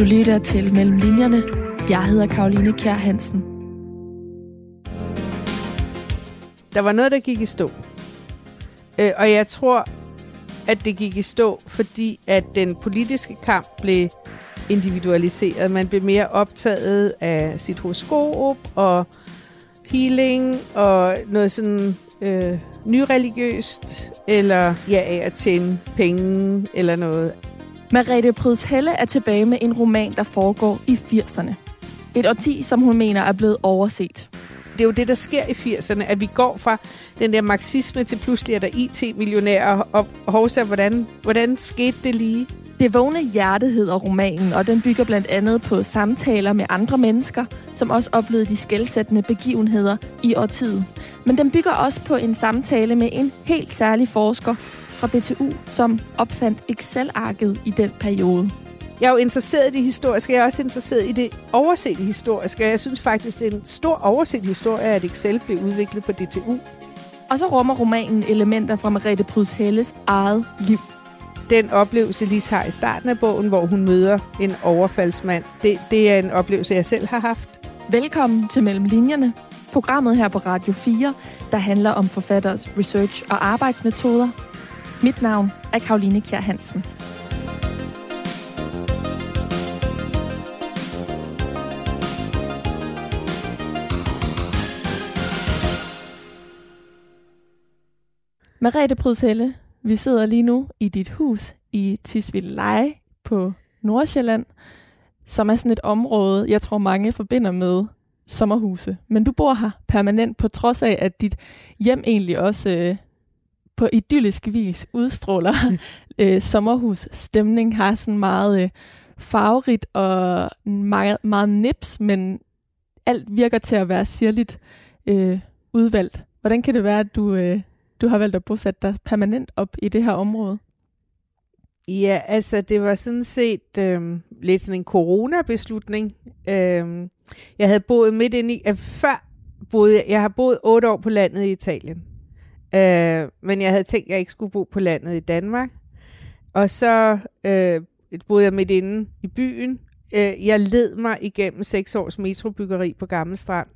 Du lytter til Mellem Linjerne. Jeg hedder Karoline Kjær Hansen. Der var noget, der gik i stå. Øh, og jeg tror, at det gik i stå, fordi at den politiske kamp blev individualiseret. Man blev mere optaget af sit horoskop og healing og noget sådan øh, nyreligiøst, eller ja, af at tjene penge eller noget. Marete Pryds Helle er tilbage med en roman, der foregår i 80'erne. Et årti, som hun mener er blevet overset. Det er jo det, der sker i 80'erne, at vi går fra den der marxisme til pludselig er der IT-millionærer, og hovsa, hvordan, hvordan skete det lige? Det vågne hjerte hedder romanen, og den bygger blandt andet på samtaler med andre mennesker, som også oplevede de skældsættende begivenheder i årtiden. Men den bygger også på en samtale med en helt særlig forsker fra DTU, som opfandt Excel-arket i den periode. Jeg er jo interesseret i det historiske, jeg er også interesseret i det oversete historiske. Jeg synes faktisk, det er en stor overset historie, at Excel blev udviklet på DTU. Og så rummer romanen elementer fra Merete Pryds Helles eget liv. Den oplevelse, Lis har i starten af bogen, hvor hun møder en overfaldsmand, det, det er en oplevelse, jeg selv har haft. Velkommen til Mellem Linjerne, programmet her på Radio 4, der handler om forfatteres research og arbejdsmetoder. Mit navn er Karoline Kjær Hansen. Merete Prydselle, vi sidder lige nu i dit hus i Tisvilde Leje på Nordsjælland, som er sådan et område, jeg tror mange forbinder med sommerhuse. Men du bor her permanent, på trods af, at dit hjem egentlig også øh, på idyllisk vis udstråler øh, sommerhusstemning, har sådan meget øh, farverigt og meget, meget nips, men alt virker til at være sirligt øh, udvalgt. Hvordan kan det være, at du, øh, du har valgt at bosætte dig permanent op i det her område? Ja, altså det var sådan set øh, lidt sådan en coronabeslutning. Øh, jeg havde boet midt ind i, øh, før boede jeg, jeg har boet otte år på landet i Italien. Øh, men jeg havde tænkt, at jeg ikke skulle bo på landet i Danmark. Og så øh, boede jeg midt inde i byen. Øh, jeg led mig igennem seks års metrobyggeri på Gamle Strand.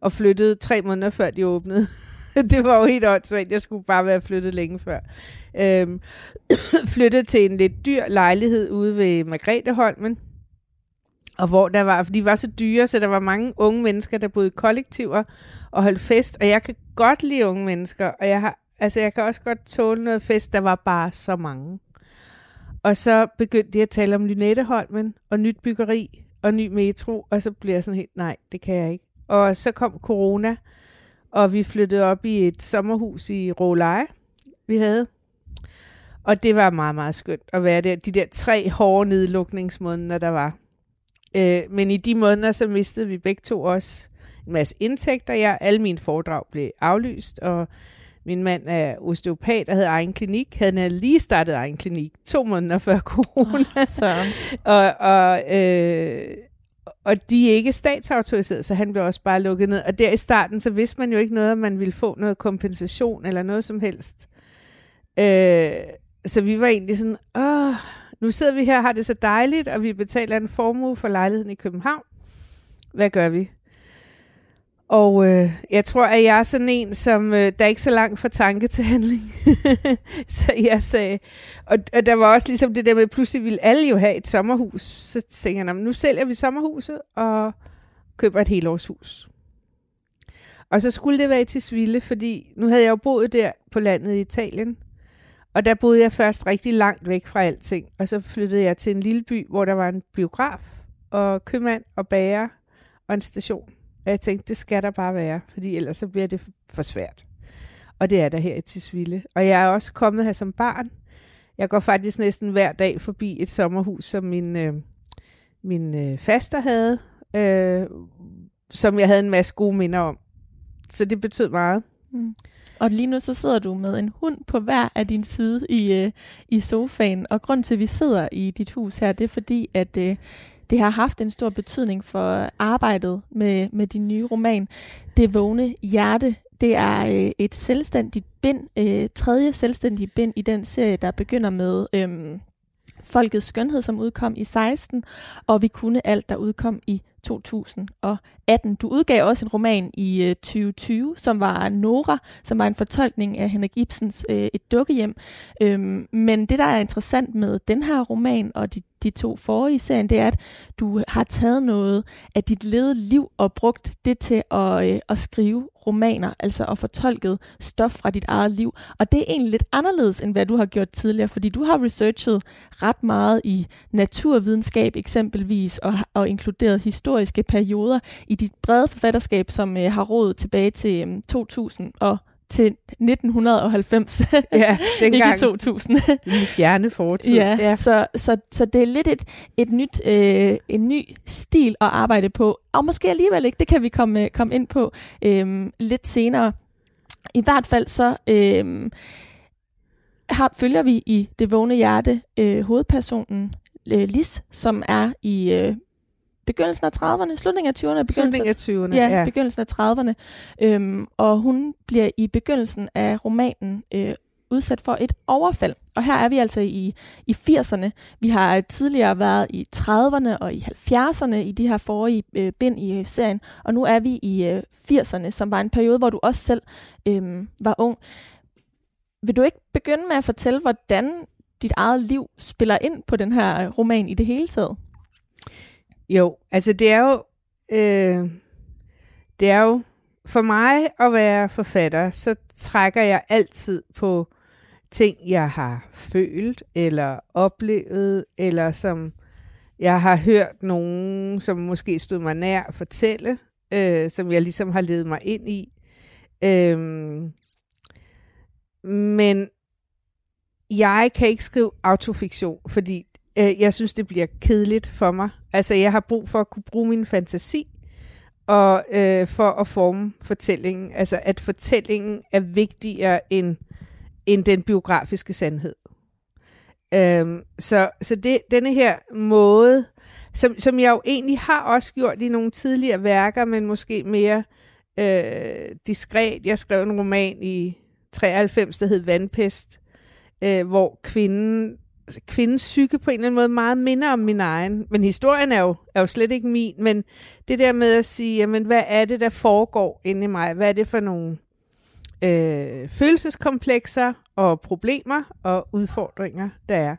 Og flyttede tre måneder før de åbnede. det var jo helt åndssvagt. Jeg skulle bare være flyttet længe før. Øhm, flyttede til en lidt dyr lejlighed ude ved Margretheholmen. Og hvor der var, for de var så dyre, så der var mange unge mennesker, der boede i kollektiver og holdt fest. Og jeg kan godt lide unge mennesker, og jeg har, altså jeg kan også godt tåle noget fest, der var bare så mange. Og så begyndte de at tale om Lynetteholmen og nyt byggeri og ny metro, og så blev jeg sådan helt, nej, det kan jeg ikke. Og så kom corona, og vi flyttede op i et sommerhus i Råleje, vi havde. Og det var meget, meget skønt at være der. De der tre hårde nedlukningsmåneder, der var. Øh, men i de måneder, så mistede vi begge to også masse indtægter. Jeg, alle mine foredrag blev aflyst, og min mand er osteopat og havde egen klinik. Han havde lige startet egen klinik to måneder før corona. Oh, så. og, og, øh, og de er ikke statsautoriseret, så han blev også bare lukket ned. Og der i starten, så vidste man jo ikke noget, om man ville få noget kompensation eller noget som helst. Øh, så vi var egentlig sådan, åh, nu sidder vi her og har det så dejligt, og vi betaler en formue for lejligheden i København. Hvad gør vi? Og øh, jeg tror, at jeg er sådan en, som øh, der er ikke så langt fra tanke til handling. så jeg sagde, og, og der var også ligesom det der med, at pludselig ville alle jo have et sommerhus. Så tænkte jeg, nu sælger vi sommerhuset og køber et helårshus. Og så skulle det være til Tisvilde, fordi nu havde jeg jo boet der på landet i Italien. Og der boede jeg først rigtig langt væk fra alting. Og så flyttede jeg til en lille by, hvor der var en biograf og købmand og bager og en station. Og jeg tænkte, det skal der bare være, fordi ellers så bliver det for svært. Og det er der her i Tisvilde. Og jeg er også kommet her som barn. Jeg går faktisk næsten hver dag forbi et sommerhus, som min, øh, min øh, faster havde, øh, som jeg havde en masse gode minder om. Så det betød meget. Mm. Og lige nu så sidder du med en hund på hver af din side i, øh, i sofaen. Og grund til, at vi sidder i dit hus her, det er fordi, at øh, det har haft en stor betydning for arbejdet med, med din nye roman. Det vågne hjerte, det er øh, et selvstændigt bind, øh, tredje selvstændige bind i den serie, der begynder med øh, Folkets Skønhed, som udkom i 16, og Vi kunne alt, der udkom i 2018. Du udgav også en roman i øh, 2020, som var Nora, som var en fortolkning af Henrik Ibsens øh, Et dukkehjem. Øhm, men det, der er interessant med den her roman og dit de to forrige serien, det er, at du har taget noget af dit levede liv og brugt det til at, øh, at skrive romaner, altså at fortolket stof fra dit eget liv. Og det er egentlig lidt anderledes, end hvad du har gjort tidligere, fordi du har researchet ret meget i naturvidenskab eksempelvis, og, og inkluderet historiske perioder i dit brede forfatterskab, som øh, har råd tilbage til øh, 2000 og til 1990. Ja, dengang. Ikke 2000. Den fjerne fortid. Ja, ja. Så, så, så det er lidt et, et nyt, øh, en ny stil at arbejde på, og måske alligevel ikke, det kan vi komme, komme ind på øh, lidt senere. I hvert fald så øh, har, følger vi i Det vågne hjerte øh, hovedpersonen øh, Lis, som er i øh, begyndelsen af 30'erne, slutningen af 20'erne. Slutningen af 20'erne, ja. ja. begyndelsen af 30'erne. Øhm, og hun bliver i begyndelsen af romanen øh, udsat for et overfald. Og her er vi altså i, i 80'erne. Vi har tidligere været i 30'erne og i 70'erne i de her forrige øh, bind i øh, serien. Og nu er vi i øh, 80'erne, som var en periode, hvor du også selv øh, var ung. Vil du ikke begynde med at fortælle, hvordan dit eget liv spiller ind på den her øh, roman i det hele taget? Jo, altså det er jo, øh, det er jo, for mig at være forfatter, så trækker jeg altid på ting, jeg har følt, eller oplevet, eller som jeg har hørt nogen, som måske stod mig nær, fortælle, øh, som jeg ligesom har ledet mig ind i. Øh, men jeg kan ikke skrive autofiktion, fordi øh, jeg synes, det bliver kedeligt for mig. Altså, jeg har brug for at kunne bruge min fantasi, og øh, for at forme fortællingen. Altså, at fortællingen er vigtigere end, end den biografiske sandhed. Øhm, så så det, denne her måde, som, som jeg jo egentlig har også gjort i nogle tidligere værker, men måske mere øh, diskret. Jeg skrev en roman i 93, der hed Vandpest, øh, hvor kvinden Altså, kvindens psyke på en eller anden måde meget minder om min egen. Men historien er jo, er jo slet ikke min. Men det der med at sige, jamen, hvad er det, der foregår inde i mig? Hvad er det for nogle øh, følelseskomplekser og problemer og udfordringer, der er?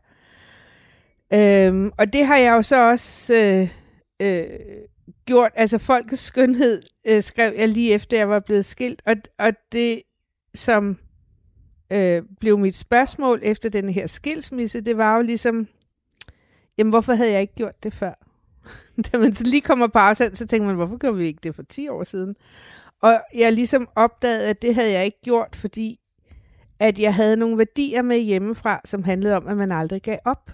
Øhm, og det har jeg jo så også øh, øh, gjort. Altså, Folkets Skønhed øh, skrev jeg lige efter, jeg var blevet skilt. Og, og det, som øh, blev mit spørgsmål efter den her skilsmisse, det var jo ligesom, jamen hvorfor havde jeg ikke gjort det før? da man så lige kommer på afstand, så tænker man, hvorfor gjorde vi ikke det for 10 år siden? Og jeg ligesom opdagede, at det havde jeg ikke gjort, fordi at jeg havde nogle værdier med hjemmefra, som handlede om, at man aldrig gav op.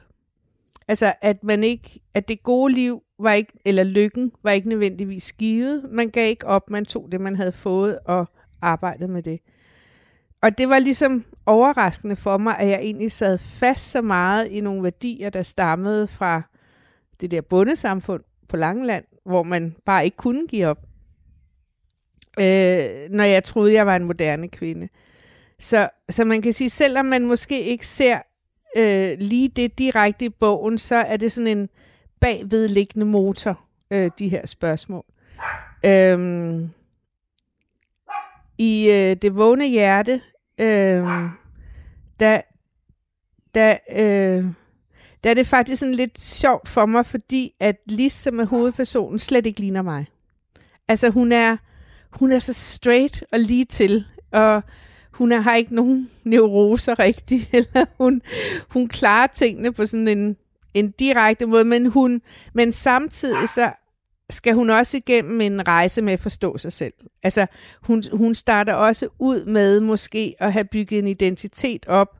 Altså, at man ikke, at det gode liv var ikke, eller lykken var ikke nødvendigvis givet. Man gav ikke op, man tog det, man havde fået, og arbejdede med det og det var ligesom overraskende for mig, at jeg egentlig sad fast så meget i nogle værdier, der stammede fra det der bundesamfund på Langeland, hvor man bare ikke kunne give op, øh, når jeg troede, jeg var en moderne kvinde. Så, så man kan sige, selvom man måske ikke ser øh, lige det direkte i bogen, så er det sådan en bagvedliggende motor, øh, de her spørgsmål. Øh, i øh, Det vågne hjerte, øh, der, der, øh, der er det faktisk sådan lidt sjovt for mig, fordi at Lis, som er hovedpersonen, slet ikke ligner mig. Altså hun er, hun er så straight og lige til, og hun er, har ikke nogen neuroser rigtigt, eller hun, hun klarer tingene på sådan en, en direkte måde, men, hun, men samtidig så skal hun også igennem en rejse med at forstå sig selv. Altså, hun, hun starter også ud med måske at have bygget en identitet op,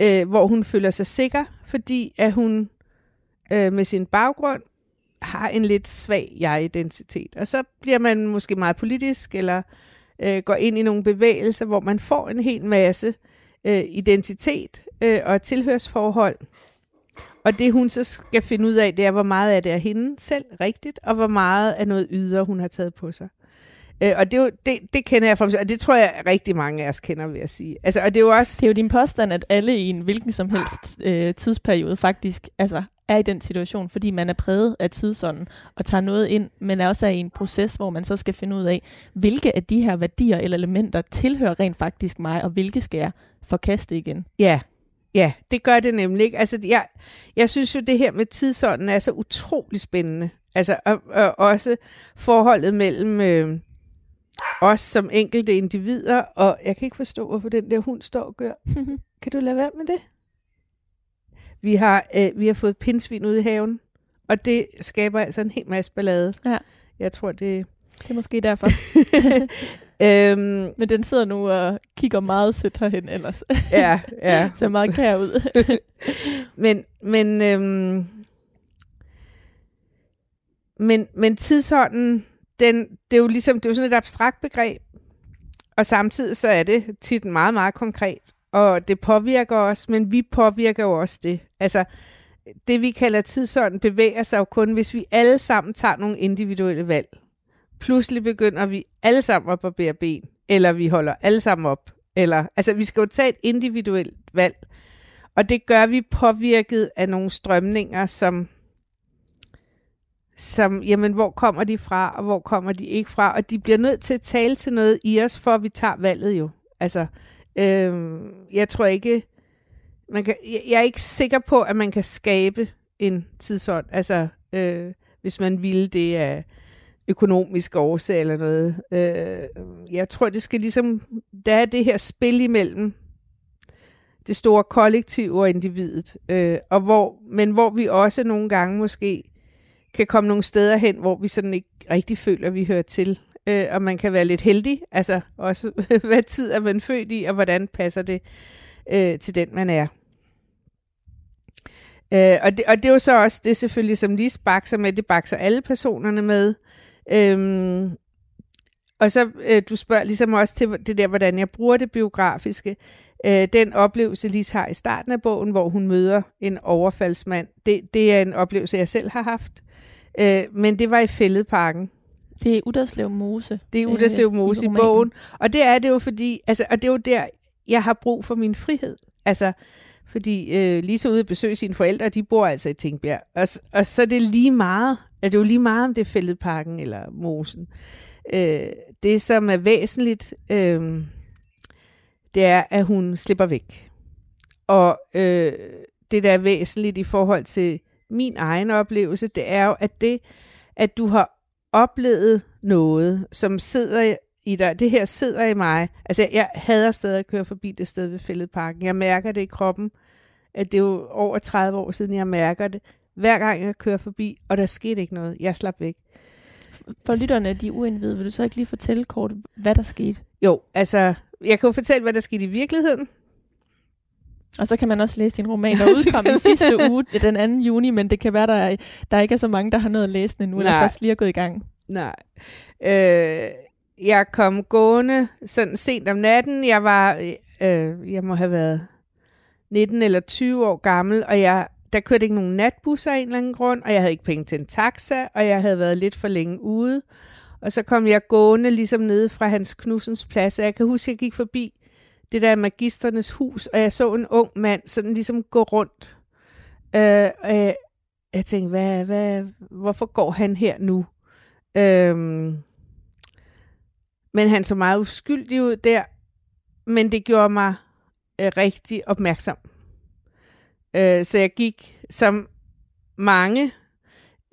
øh, hvor hun føler sig sikker, fordi at hun øh, med sin baggrund har en lidt svag jeg-identitet. Og så bliver man måske meget politisk, eller øh, går ind i nogle bevægelser, hvor man får en hel masse øh, identitet øh, og tilhørsforhold, og det hun så skal finde ud af, det er, hvor meget af det er hende selv rigtigt, og hvor meget af noget yder hun har taget på sig. Øh, og det, er jo, det, det kender jeg fra og det tror jeg rigtig mange af os kender, vil jeg sige. Altså, og det er jo også... Det er jo din påstand, at alle i en hvilken som helst øh, tidsperiode faktisk altså, er i den situation, fordi man er præget af tidsånden og tager noget ind, men er også i en proces, hvor man så skal finde ud af, hvilke af de her værdier eller elementer tilhører rent faktisk mig, og hvilke skal jeg forkaste igen. Ja, ja, det gør det nemlig ikke. Altså, jeg, jeg synes jo, det her med tidsånden er så utrolig spændende. Altså, og, og også forholdet mellem øh, os som enkelte individer, og jeg kan ikke forstå, hvorfor den der hund står og gør. kan du lade være med det? Vi har, øh, vi har fået pindsvin ude i haven, og det skaber altså en hel masse ballade. Ja. Jeg tror, det... Det er måske derfor. øhm, Men den sidder nu og kigger meget sødt herhen ellers. ja, ja. Ser meget kær ud. men, men, øhm, men, men tidsånden, den, det er jo ligesom, det er jo sådan et abstrakt begreb, og samtidig så er det tit meget, meget konkret, og det påvirker os, men vi påvirker jo også det. Altså, det vi kalder tidsånden bevæger sig jo kun, hvis vi alle sammen tager nogle individuelle valg. Pludselig begynder vi alle sammen at barbere ben, eller vi holder alle sammen op. Eller, altså, vi skal jo tage et individuelt valg, og det gør vi påvirket af nogle strømninger, som som, jamen, hvor kommer de fra, og hvor kommer de ikke fra, og de bliver nødt til at tale til noget i os, for at vi tager valget jo. Altså, øh, jeg tror ikke, man kan, jeg, er ikke sikker på, at man kan skabe en tidsånd, altså, øh, hvis man ville det af økonomisk årsag eller noget. Øh, jeg tror, det skal ligesom, der er det her spil imellem det store kollektiv og individet, øh, og hvor, men hvor vi også nogle gange måske kan komme nogle steder hen, hvor vi sådan ikke rigtig føler, at vi hører til. Øh, og man kan være lidt heldig, altså også, hvad tid er man født i, og hvordan passer det øh, til den, man er. Øh, og, det, og det er jo så også det selvfølgelig, som lige bakser med, det bakser alle personerne med. Øhm, og så øh, du spørger ligesom også til det der, hvordan jeg bruger det biografiske. Øh, den oplevelse, Lise har i starten af bogen, hvor hun møder en overfaldsmand, det, det er en oplevelse, jeg selv har haft. Øh, men det var i Fælledparken. Det er Uderslev Mose. Det er Uderslev øh, Mose i i, i bogen. Og det er det jo fordi, altså, og det er jo der, jeg har brug for min frihed. Altså, fordi øh, lige så ude at besøge sine forældre, de bor altså i Tingbjerg. Og, og så er det lige meget, er det jo lige meget, om det er Fælledparken eller Mosen. Øh, det, som er væsentligt, øh, det er, at hun slipper væk. Og øh, det, der er væsentligt i forhold til min egen oplevelse, det er jo, at det, at du har oplevet noget, som sidder i dig, det her sidder i mig. Altså, jeg hader stadig at køre forbi det sted ved Fælledparken. Jeg mærker det i kroppen, at det er jo over 30 år siden, jeg mærker det. Hver gang jeg kører forbi, og der skete ikke noget. Jeg slap væk. For lytterne, de er uindvidede, vil du så ikke lige fortælle kort, hvad der skete? Jo, altså, jeg kan jo fortælle, hvad der skete i virkeligheden. Og så kan man også læse din roman, der udkom i sidste uge, den 2. juni, men det kan være, der, er, der ikke er så mange, der har nået at læse den endnu, eller først lige er gået i gang. Nej. Øh, jeg kom gående sådan sent om natten. Jeg var, øh, jeg må have været 19 eller 20 år gammel, og jeg, der kørte ikke nogen natbusser af en eller anden grund, og jeg havde ikke penge til en taxa, og jeg havde været lidt for længe ude. Og så kom jeg gående ligesom nede fra Hans Knudsens plads, og jeg kan huske, at jeg gik forbi det der magisternes hus, og jeg så en ung mand sådan ligesom gå rundt. Øh, og jeg, jeg tænkte, hvad, hvad, hvorfor går han her nu? Øhm, men han så meget uskyldig ud der, men det gjorde mig øh, rigtig opmærksom. Øh, så jeg gik som mange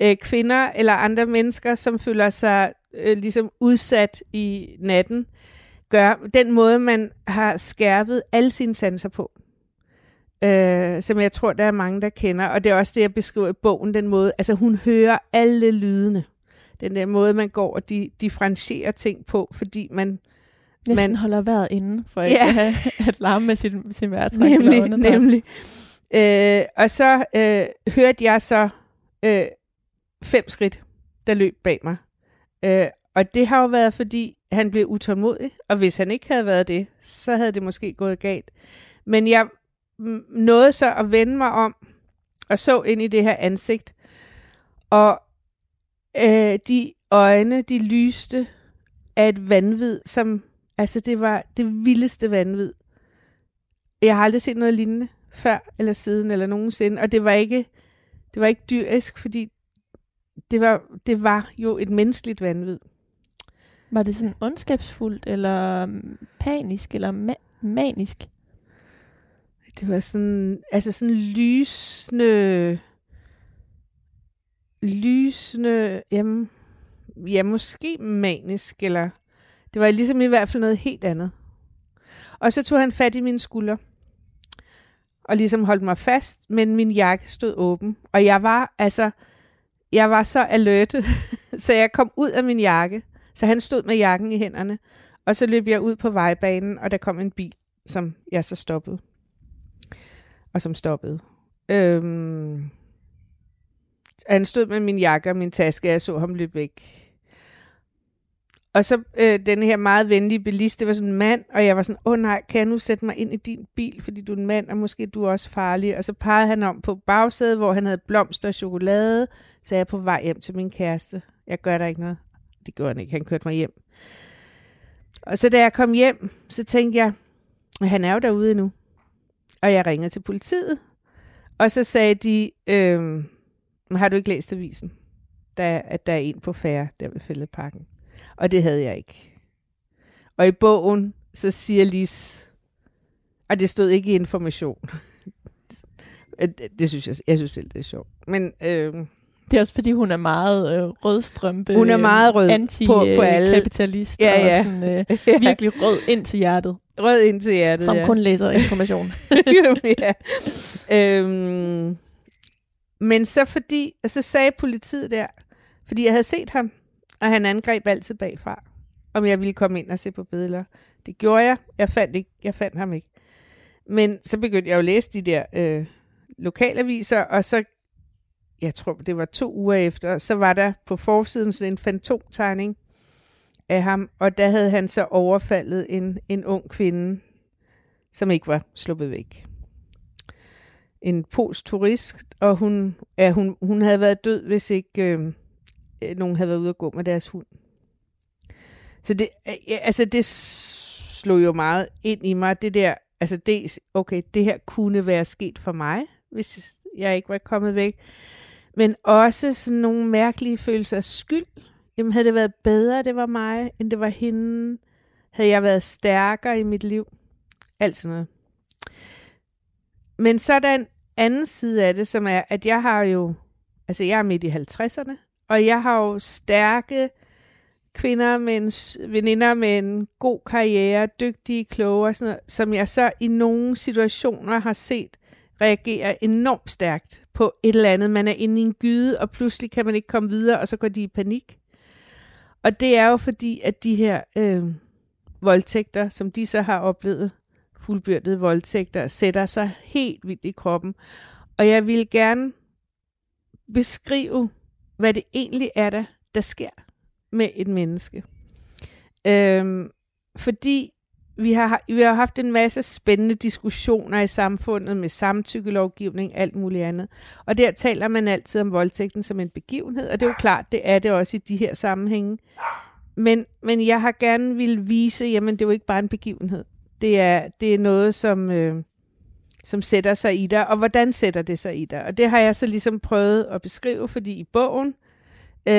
øh, kvinder eller andre mennesker, som føler sig øh, ligesom udsat i natten, gør den måde, man har skærpet alle sine sanser på. Øh, som jeg tror, der er mange, der kender. Og det er også det, jeg beskriver i bogen, den måde, altså hun hører alle lydene. Den der måde, man går og de, differentierer ting på, fordi man... Næsten man holder vejret inde, for ikke Ja. at, have, at larme med sin, sin vejrtræk. eller Nemlig, åndedræt. nemlig. Øh, og så øh, hørte jeg så øh, fem skridt, der løb bag mig. Øh, og det har jo været, fordi han blev utålmodig, og hvis han ikke havde været det, så havde det måske gået galt. Men jeg nåede så at vende mig om, og så ind i det her ansigt, og øh, de øjne, de lyste af et vanvid, som, altså det var det vildeste vanvid. Jeg har aldrig set noget lignende før eller siden eller nogensinde, og det var ikke, det var ikke dyrisk, fordi det var, det var jo et menneskeligt vanvid. Var det sådan ondskabsfuldt, eller mm, panisk, eller ma- manisk? Det var sådan, altså sådan lysende, lysende, jamen, ja, måske manisk, eller det var ligesom i hvert fald noget helt andet. Og så tog han fat i mine skuldre, og ligesom holdt mig fast, men min jakke stod åben. Og jeg var, altså, jeg var så alert, så jeg kom ud af min jakke, så han stod med jakken i hænderne, og så løb jeg ud på vejbanen, og der kom en bil, som jeg så stoppede. Og som stoppede. Øhm, han stod med min jakke og min taske, og jeg så ham løbe væk. Og så øh, den her meget venlige bilist, det var sådan en mand, og jeg var sådan, åh oh, nej, kan jeg nu sætte mig ind i din bil, fordi du er en mand, og måske du er også farlig. Og så pegede han om på bagsædet, hvor han havde blomster og chokolade, så jeg er på vej hjem til min kæreste. Jeg gør der ikke noget. Det gjorde han ikke, han kørte mig hjem. Og så da jeg kom hjem, så tænkte jeg, han er jo derude nu. Og jeg ringede til politiet, og så sagde de, øh, har du ikke læst avisen? Der, at der er en på færre der ved Fældeparken. Og det havde jeg ikke. Og i bogen, så siger Lis, og det stod ikke i information. det, det synes jeg, jeg synes selv, det er sjovt. Men øh, Det er også fordi, hun er meget øh, rødstrømpe. Hun er meget rød anti, på- på alle- kapitalist Ja, ja. og sådan, øh, virkelig rød ind til hjertet, rød ind til hjertet. som ja. kun læser information. ja. øhm, men så fordi, så sagde politiet der, fordi jeg havde set ham, og han angreb altid bagfra, om jeg ville komme ind og se på billeder. Det gjorde jeg. Jeg fandt, ikke, jeg fandt ham ikke. Men så begyndte jeg jo at læse de der øh, lokalaviser, og så, jeg tror, det var to uger efter, så var der på forsiden sådan en fantomtegning af ham, og der havde han så overfaldet en, en ung kvinde, som ikke var sluppet væk. En polsk turist, og hun, ja, hun, hun havde været død, hvis ikke øh, øh, nogen havde været ude at gå med deres hund. Så det, øh, altså det slog jo meget ind i mig, det der, altså det, okay, det her kunne være sket for mig, hvis jeg ikke var kommet væk. Men også sådan nogle mærkelige følelser af skyld. Jamen havde det været bedre, det var mig, end det var hende? Havde jeg været stærkere i mit liv? Alt sådan noget. Men så er der en anden side af det, som er, at jeg har jo, altså jeg er midt i 50'erne, og jeg har jo stærke kvinder med en, veninder med en god karriere, dygtige, kloge og sådan noget, som jeg så i nogle situationer har set reagere enormt stærkt på et eller andet. Man er inde i en gyde, og pludselig kan man ikke komme videre, og så går de i panik. Og det er jo fordi, at de her øh, voldtægter, som de så har oplevet, fuldbyrdede voldtægter, sætter sig helt vildt i kroppen. Og jeg vil gerne beskrive, hvad det egentlig er, der, der sker med et menneske. Øhm, fordi vi har, vi har haft en masse spændende diskussioner i samfundet med samtykkelovgivning, alt muligt andet. Og der taler man altid om voldtægten som en begivenhed, og det er jo klart, det er det også i de her sammenhænge. Men, men jeg har gerne vil vise, jamen det er jo ikke bare en begivenhed. Det er, det er noget, som, øh, som sætter sig i dig, og hvordan sætter det sig i dig? Og det har jeg så ligesom prøvet at beskrive, fordi i bogen, øh,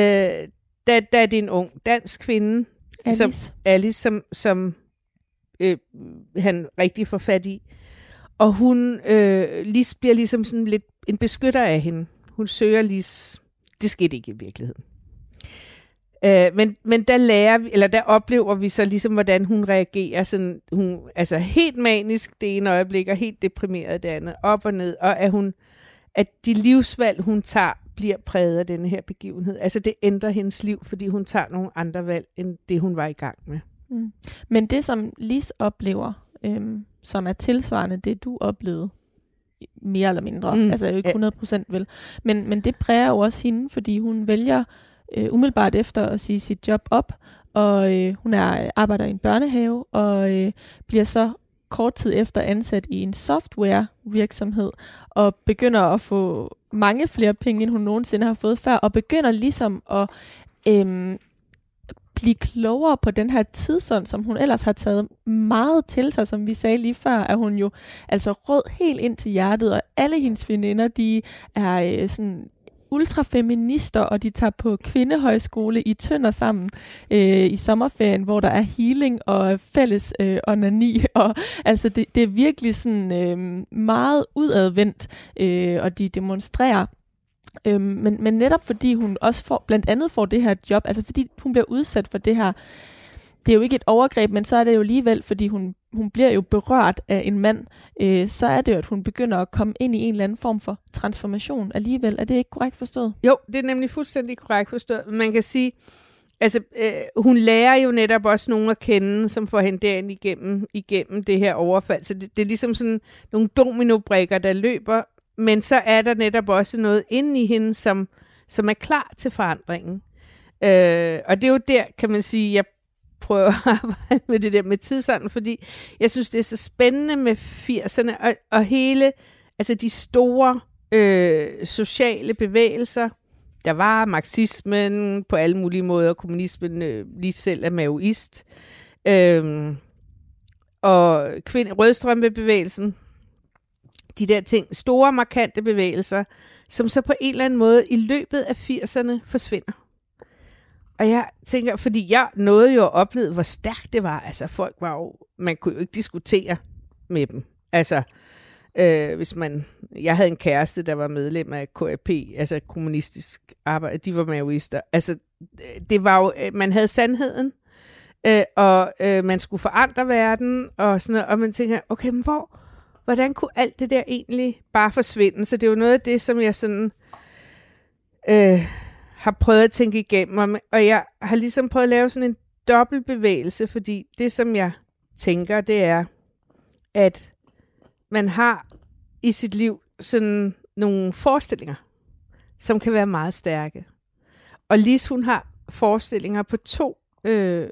der, der er det en ung dansk kvinde, Alice. Som- Alice, som, som øh, han rigtig får fat i. Og hun, øh, Lis bliver ligesom sådan lidt en beskytter af hende. Hun søger Lis. Det skete ikke i virkeligheden. Øh, men, men der lærer vi, eller der oplever vi så ligesom, hvordan hun reagerer. Sådan, hun, altså helt manisk det ene øjeblik, og helt deprimeret det andet. Op og ned. Og at, hun, at de livsvalg, hun tager, bliver præget af denne her begivenhed. Altså det ændrer hendes liv, fordi hun tager nogle andre valg, end det hun var i gang med. Mm. Men det, som Lis oplever, øhm, som er tilsvarende det, du oplevede, mere eller mindre, Mm. altså ikke Ja. 100 procent vel, men, men det præger jo også hende, fordi hun vælger øh, umiddelbart efter at sige sit job op, og øh, hun er øh, arbejder i en børnehave, og øh, bliver så kort tid efter ansat i en software virksomhed, og begynder at få mange flere penge, end hun nogensinde har fået før, og begynder ligesom at øhm, blive klogere på den her tidsånd, som hun ellers har taget meget til sig, som vi sagde lige før, at hun jo altså rød helt ind til hjertet, og alle hendes veninder, de er øh, sådan ultrafeminister, og de tager på kvindehøjskole i Tønder sammen øh, i sommerferien, hvor der er healing og fælles øh, onani, og altså det, det er virkelig sådan øh, meget udadvendt, øh, og de demonstrerer. Øhm, men, men netop fordi hun også får, blandt andet får det her job, altså fordi hun bliver udsat for det her, det er jo ikke et overgreb, men så er det jo alligevel, fordi hun, hun bliver jo berørt af en mand, øh, så er det jo, at hun begynder at komme ind i en eller anden form for transformation alligevel. Er det ikke korrekt forstået? Jo, det er nemlig fuldstændig korrekt forstået. Man kan sige, altså øh, hun lærer jo netop også nogen at kende, som får hende derind igennem, igennem det her overfald. Så det, det er ligesom sådan nogle dominobrikker, der løber men så er der netop også noget inde i hende, som, som er klar til forandringen. Øh, og det er jo der, kan man sige, jeg prøver at arbejde med det der med tidsånden, fordi jeg synes, det er så spændende med 80'erne, og, og hele, altså de store øh, sociale bevægelser, der var marxismen på alle mulige måder, kommunismen øh, lige selv er maoist, øh, og kvind, rødstrømpebevægelsen, de der ting, store markante bevægelser, som så på en eller anden måde i løbet af 80'erne forsvinder. Og jeg tænker, fordi jeg nåede jo at opleve, hvor stærkt det var. Altså folk var jo, man kunne jo ikke diskutere med dem. Altså, øh, hvis man, jeg havde en kæreste, der var medlem af KAP, altså kommunistisk arbejde, de var maoister. Altså, det var jo, øh, man havde sandheden, øh, og øh, man skulle forandre verden, og sådan noget, og man tænker, okay, men hvor, hvordan kunne alt det der egentlig bare forsvinde? Så det er jo noget af det, som jeg sådan øh, har prøvet at tænke igennem, og jeg har ligesom prøvet at lave sådan en dobbelt bevægelse, fordi det, som jeg tænker, det er, at man har i sit liv sådan nogle forestillinger, som kan være meget stærke. Og Lis, hun har forestillinger på to øh,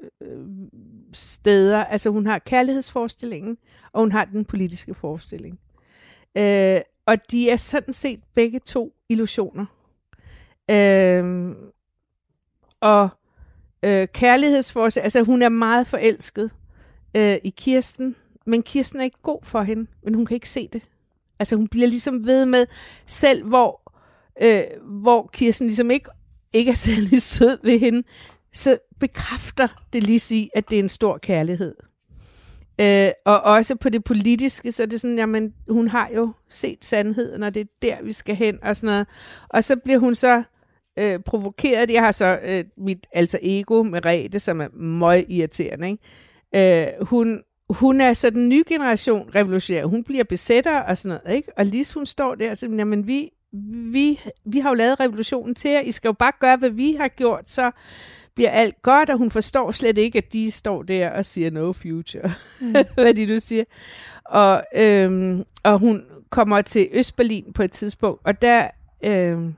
steder. Altså hun har kærlighedsforestillingen, og hun har den politiske forestilling. Øh, og de er sådan set begge to illusioner. Øh, og øh, kærlighedsforskning, altså hun er meget forelsket øh, i Kirsten, men Kirsten er ikke god for hende, men hun kan ikke se det. Altså hun bliver ligesom ved med, selv hvor, øh, hvor Kirsten ligesom ikke, ikke er særlig sød ved hende, så bekræfter det lige sige, at det er en stor kærlighed. Øh, og også på det politiske, så er det sådan, jamen, hun har jo set sandheden, og det er der, vi skal hen, og sådan noget. Og så bliver hun så øh, provokeret. Jeg har så øh, mit alter ego med Rete, som er meget irriterende. Ikke? Øh, hun, hun er så den nye generation revolutionær. Hun bliver besætter og sådan noget. Ikke? Og lige hun står der og siger, jamen vi, vi, vi har jo lavet revolutionen til jer. I skal jo bare gøre, hvad vi har gjort, så bliver alt godt, og hun forstår slet ikke, at de står der og siger no future, mm. hvad de nu siger. Og, øhm, og hun kommer til Østberlin på et tidspunkt, og der, øhm,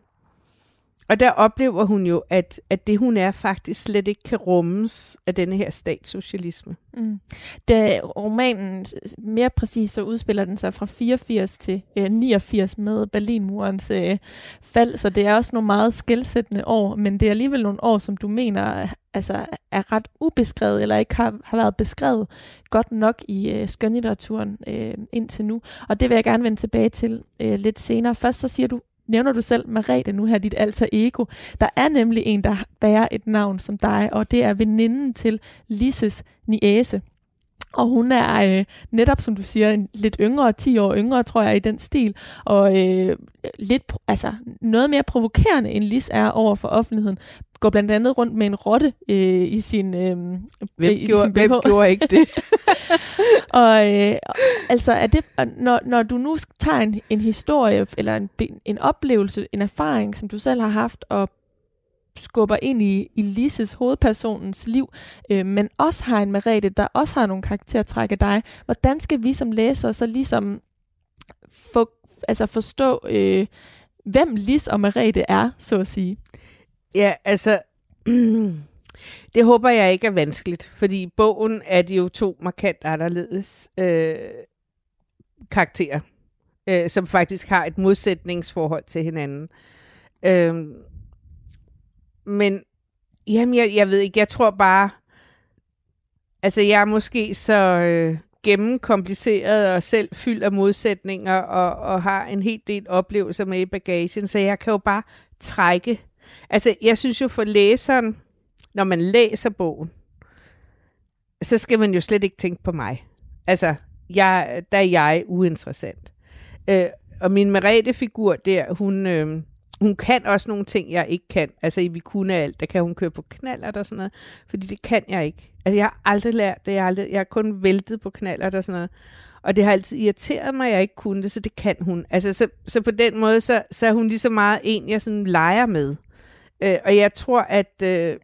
og der oplever hun jo, at, at det hun er faktisk slet ikke kan rummes af denne her statssocialisme. Mm. Da romanen mere præcis så udspiller den sig fra 84 til øh, 89 med Berlinmurens øh, fald, så det er også nogle meget skældsættende år, men det er alligevel nogle år, som du mener altså, er ret ubeskrevet, eller ikke har, har været beskrevet godt nok i øh, skønlitteraturen øh, indtil nu. Og det vil jeg gerne vende tilbage til øh, lidt senere. Først så siger du nævner du selv, Marete, nu her dit alter ego. Der er nemlig en, der bærer et navn som dig, og det er veninden til Lises niæse. Og hun er øh, netop, som du siger, lidt yngre, 10 år yngre, tror jeg, i den stil. Og øh, lidt, altså, noget mere provokerende, end Lis er over for offentligheden. Går blandt andet rundt med en rotte øh, i sin øh, Hvem, i gjorde, sin hvem gjorde ikke det? og øh, altså, er det, når, når du nu tager en, en historie, eller en, en oplevelse, en erfaring, som du selv har haft, og skubber ind i, i Lises hovedpersonens liv, øh, men også har en Merete, der også har nogle karaktertræk af dig. Hvordan skal vi som læsere så ligesom få, altså forstå, øh, hvem Lis og Merete er, så at sige? Ja, altså, det håber jeg ikke er vanskeligt, fordi i bogen er de jo to markant anderledes øh, karakterer, øh, som faktisk har et modsætningsforhold til hinanden. Øh, men Jamen, jeg, jeg ved ikke, jeg tror bare, altså jeg er måske så øh, gennemkompliceret og selv fyldt af modsætninger og, og har en helt del oplevelser med i bagagen, så jeg kan jo bare trække. Altså, jeg synes jo for læseren, når man læser bogen, så skal man jo slet ikke tænke på mig. Altså, jeg, der er jeg uinteressant. Øh, og min Merete-figur der, hun, øh, hun kan også nogle ting, jeg ikke kan. Altså, i vi kunne alt, der kan hun køre på knaller og sådan noget, fordi det kan jeg ikke. Altså, jeg har aldrig lært det. Jeg har, aldrig, jeg har kun væltet på knaller og sådan noget. Og det har altid irriteret mig, at jeg ikke kunne det, så det kan hun. Altså, så, så på den måde, så, så er hun lige så meget en, jeg sådan leger med. Øh, og jeg tror, at øh,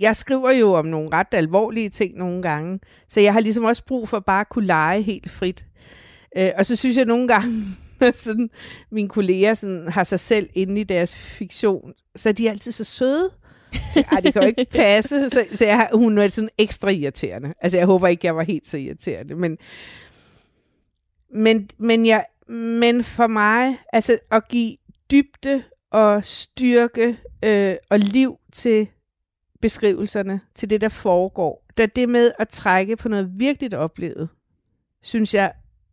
jeg skriver jo om nogle ret alvorlige ting nogle gange, så jeg har ligesom også brug for bare at kunne lege helt frit. Øh, og så synes jeg nogle gange, sådan, mine kolleger sådan, har sig selv inde i deres fiktion, så er de altid så søde. Så, ej, det kan jo ikke passe. Så, så jeg, hun er sådan ekstra irriterende. Altså, jeg håber ikke, jeg var helt så irriterende. Men, men, men, jeg, men for mig, altså at give dybde og styrke øh, og liv til beskrivelserne, til det, der foregår. Da det med at trække på noget virkelig oplevet, synes jeg,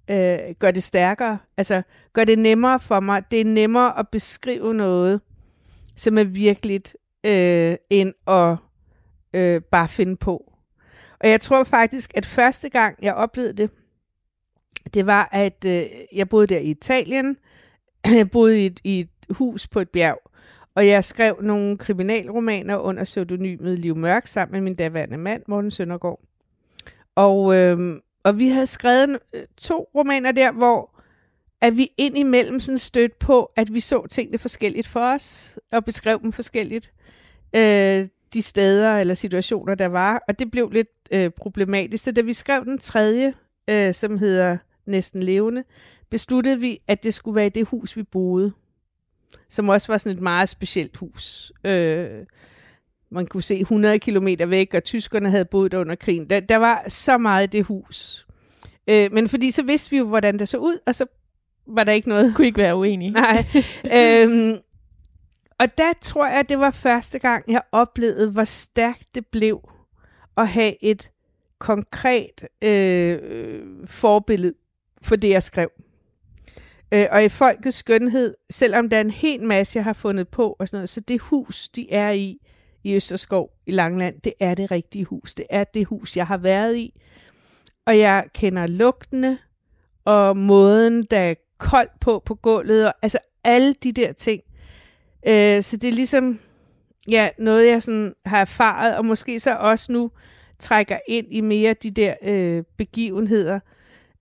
øh, gør det stærkere. Altså, gør det nemmere for mig. Det er nemmere at beskrive noget, som er virkeligt, øh, end at øh, bare finde på. Og jeg tror faktisk, at første gang, jeg oplevede det, det var, at øh, jeg boede der i Italien. Jeg boede i et, i et hus på et bjerg. Og jeg skrev nogle kriminalromaner under pseudonymet Liv Mørk sammen med min daværende mand, Morten Søndergaard. Og, øh, og vi havde skrevet øh, to romaner der, hvor at vi indimellem sådan stødt på, at vi så tingene forskelligt for os, og beskrev dem forskelligt. Øh, de steder eller situationer, der var, og det blev lidt øh, problematisk. Så da vi skrev den tredje, øh, som hedder Næsten Levende, besluttede vi, at det skulle være i det hus, vi boede som også var sådan et meget specielt hus. Øh, man kunne se 100 km væk, og tyskerne havde boet der under krigen. Der, der var så meget i det hus. Øh, men fordi så vidste vi jo, hvordan det så ud, og så var der ikke noget. Kunne ikke være uenige. Nej. øhm, og der tror jeg, det var første gang, jeg oplevede, hvor stærkt det blev at have et konkret øh, forbillede for det, jeg skrev. Øh, og i Folkets Skønhed, selvom der er en hel masse, jeg har fundet på, og sådan noget, så det hus, de er i, i Østerskov i Langland, det er det rigtige hus. Det er det hus, jeg har været i. Og jeg kender lugtene, og måden, der er koldt på på gulvet, og altså alle de der ting. Øh, så det er ligesom ja, noget, jeg sådan har erfaret, og måske så også nu trækker ind i mere de der øh, begivenheder,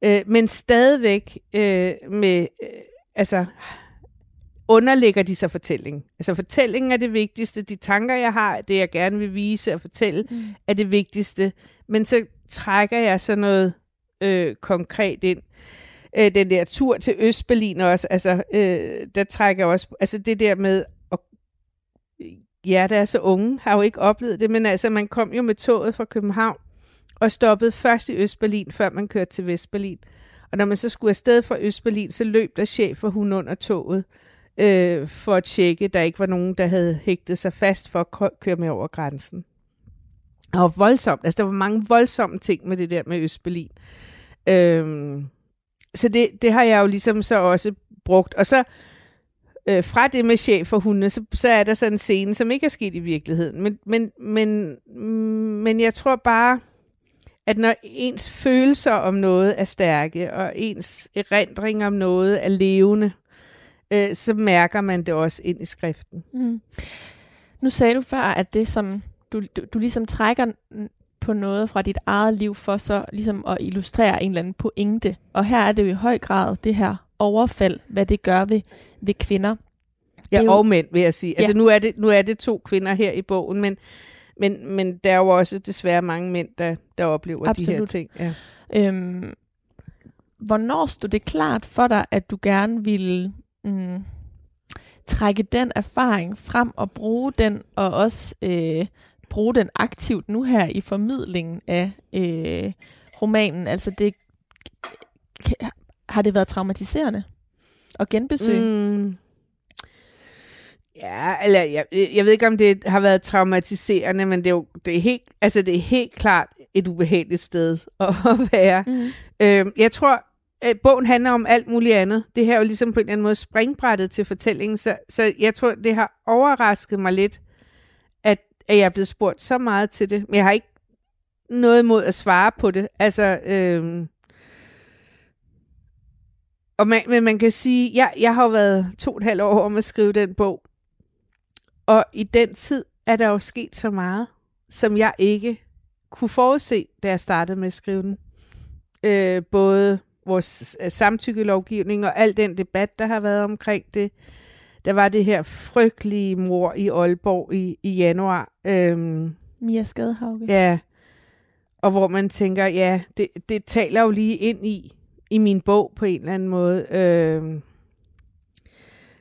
øh, men stadigvæk øh, med, øh, altså, underlægger de sig fortællingen. Altså fortællingen er det vigtigste, de tanker, jeg har, det jeg gerne vil vise og fortælle, mm. er det vigtigste. Men så trækker jeg så noget øh, konkret ind. Øh, den der tur til Østberlin også, altså, øh, der trækker jeg også, altså det der med, at, ja, der er så unge, har jo ikke oplevet det, men altså man kom jo med toget fra København, og stoppede først i Østberlin, før man kørte til Vestberlin. Og når man så skulle afsted fra Østberlin, så løb der chef for hun under toget, øh, for at tjekke, der ikke var nogen, der havde hægtet sig fast for at køre med over grænsen. Og voldsomt, altså der var mange voldsomme ting med det der med Østberlin. Øhm, så det, det har jeg jo ligesom så også brugt. Og så øh, fra det med chef for hunde, så, så er der sådan en scene, som ikke er sket i virkeligheden. Men, men, men, mm, men jeg tror bare, at når ens følelser om noget er stærke, og ens erindring om noget er levende, øh, så mærker man det også ind i skriften. Mm. Nu sagde du før, at det som du, du, du ligesom trækker på noget fra dit eget liv, for så ligesom at illustrere en eller anden pointe. Og her er det jo i høj grad det her overfald, hvad det gør ved, ved kvinder. Ja, jo... og mænd, vil jeg sige. Altså, ja. Altså nu er, det, nu er det to kvinder her i bogen, men men, men der er jo også desværre mange mænd, der, der oplever Absolut. de her ting. Ja. Øhm, hvornår stod det klart for dig, at du gerne ville mm, trække den erfaring frem og bruge den, og også øh, bruge den aktivt nu her i formidlingen af øh, romanen? Altså det, har det været traumatiserende at genbesøge? Mm. Ja, eller jeg, jeg ved ikke, om det har været traumatiserende, men det er jo det er helt, altså det er helt klart et ubehageligt sted at være. Mm. Øh, jeg tror, at bogen handler om alt muligt andet. Det her er jo ligesom på en eller anden måde springbrættet til fortællingen, så, så jeg tror, det har overrasket mig lidt, at, at jeg er blevet spurgt så meget til det. Men jeg har ikke noget imod at svare på det. Altså, øh, og man, men man kan sige, jeg, jeg har jo været to og et halvt år om at skrive den bog. Og i den tid er der jo sket så meget, som jeg ikke kunne forudse, da jeg startede med at skrive den. Øh, både vores øh, samtykkelovgivning og al den debat, der har været omkring det. Der var det her frygtelige mor i Aalborg i, i januar. Øhm, Mia Skadehauge. Ja, og hvor man tænker, ja, det, det taler jo lige ind i, i min bog på en eller anden måde. Øhm,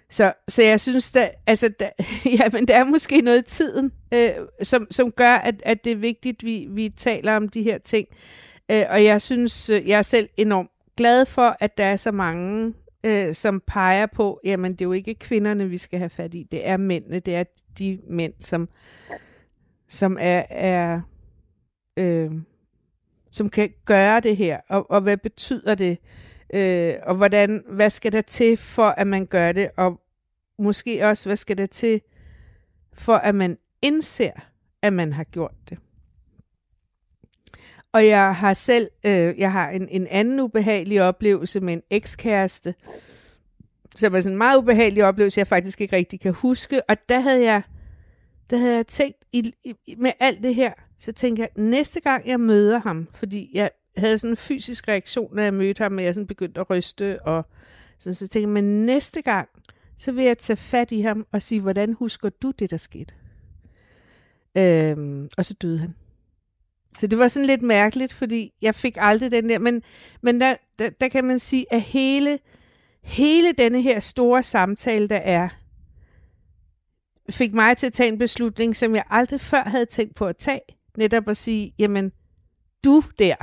så, så jeg synes, der, altså, der, ja, men der er måske noget i tiden, øh, som, som gør, at, at det er vigtigt, at vi, vi taler om de her ting. Øh, og jeg synes, øh, jeg er selv enormt glad for, at der er så mange, øh, som peger på, jamen det er jo ikke kvinderne, vi skal have fat i, det er mændene, det er de mænd, som, som er, er øh, som kan gøre det her, og, og hvad betyder det, øh, og hvordan, hvad skal der til for, at man gør det, og måske også, hvad skal der til for, at man indser, at man har gjort det. Og jeg har selv, øh, jeg har en, en anden ubehagelig oplevelse med en ekskæreste, som er sådan en meget ubehagelig oplevelse, jeg faktisk ikke rigtig kan huske. Og der havde jeg, der havde jeg tænkt, i, i, med alt det her, så tænkte jeg, næste gang jeg møder ham, fordi jeg havde sådan en fysisk reaktion, når jeg mødte ham, og jeg sådan begyndte at ryste, og sådan, så tænkte jeg, men næste gang, så vil jeg tage fat i ham og sige, hvordan husker du det, der skete? Øhm, og så døde han. Så det var sådan lidt mærkeligt, fordi jeg fik aldrig den der, men, men der, der, der kan man sige, at hele, hele denne her store samtale, der er, fik mig til at tage en beslutning, som jeg aldrig før havde tænkt på at tage. Netop at sige, jamen, du der,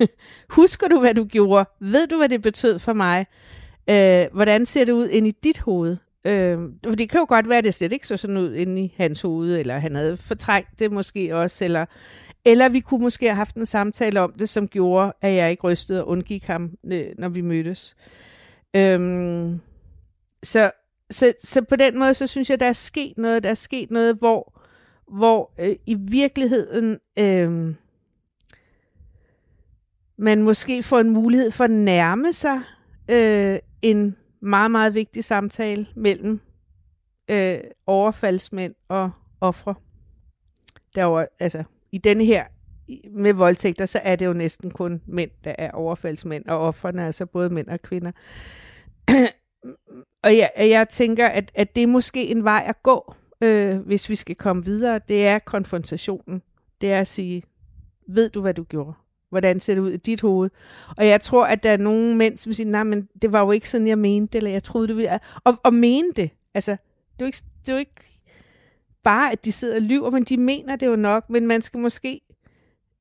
husker du, hvad du gjorde? Ved du, hvad det betød for mig? Øh, hvordan ser det ud ind i dit hoved? Øh, for det kan jo godt være, at det slet ikke så sådan ud inde i hans hoved, eller han havde fortrængt det måske også, eller, eller vi kunne måske have haft en samtale om det, som gjorde, at jeg ikke rystede og undgik ham, øh, når vi mødtes. Øhm, så, så, så på den måde, så synes jeg, der er sket noget. Der er sket noget, hvor, hvor øh, i virkeligheden øh, man måske får en mulighed for at nærme sig øh, en meget, meget vigtig samtale mellem øh, overfaldsmænd og ofre. Derover, altså, I denne her med voldtægter, så er det jo næsten kun mænd, der er overfaldsmænd, og offerne er altså både mænd og kvinder. og jeg, jeg tænker, at, at det er måske en vej at gå, øh, hvis vi skal komme videre. Det er konfrontationen. Det er at sige, ved du, hvad du gjorde? Hvordan ser det ud i dit hoved? Og jeg tror, at der er nogle mænd, som siger, nej, men det var jo ikke sådan, jeg mente, eller jeg troede, det ville... Og, og mene det. Altså, det er jo ikke, det er jo ikke bare, at de sidder og lyver, men de mener det jo nok, men man skal måske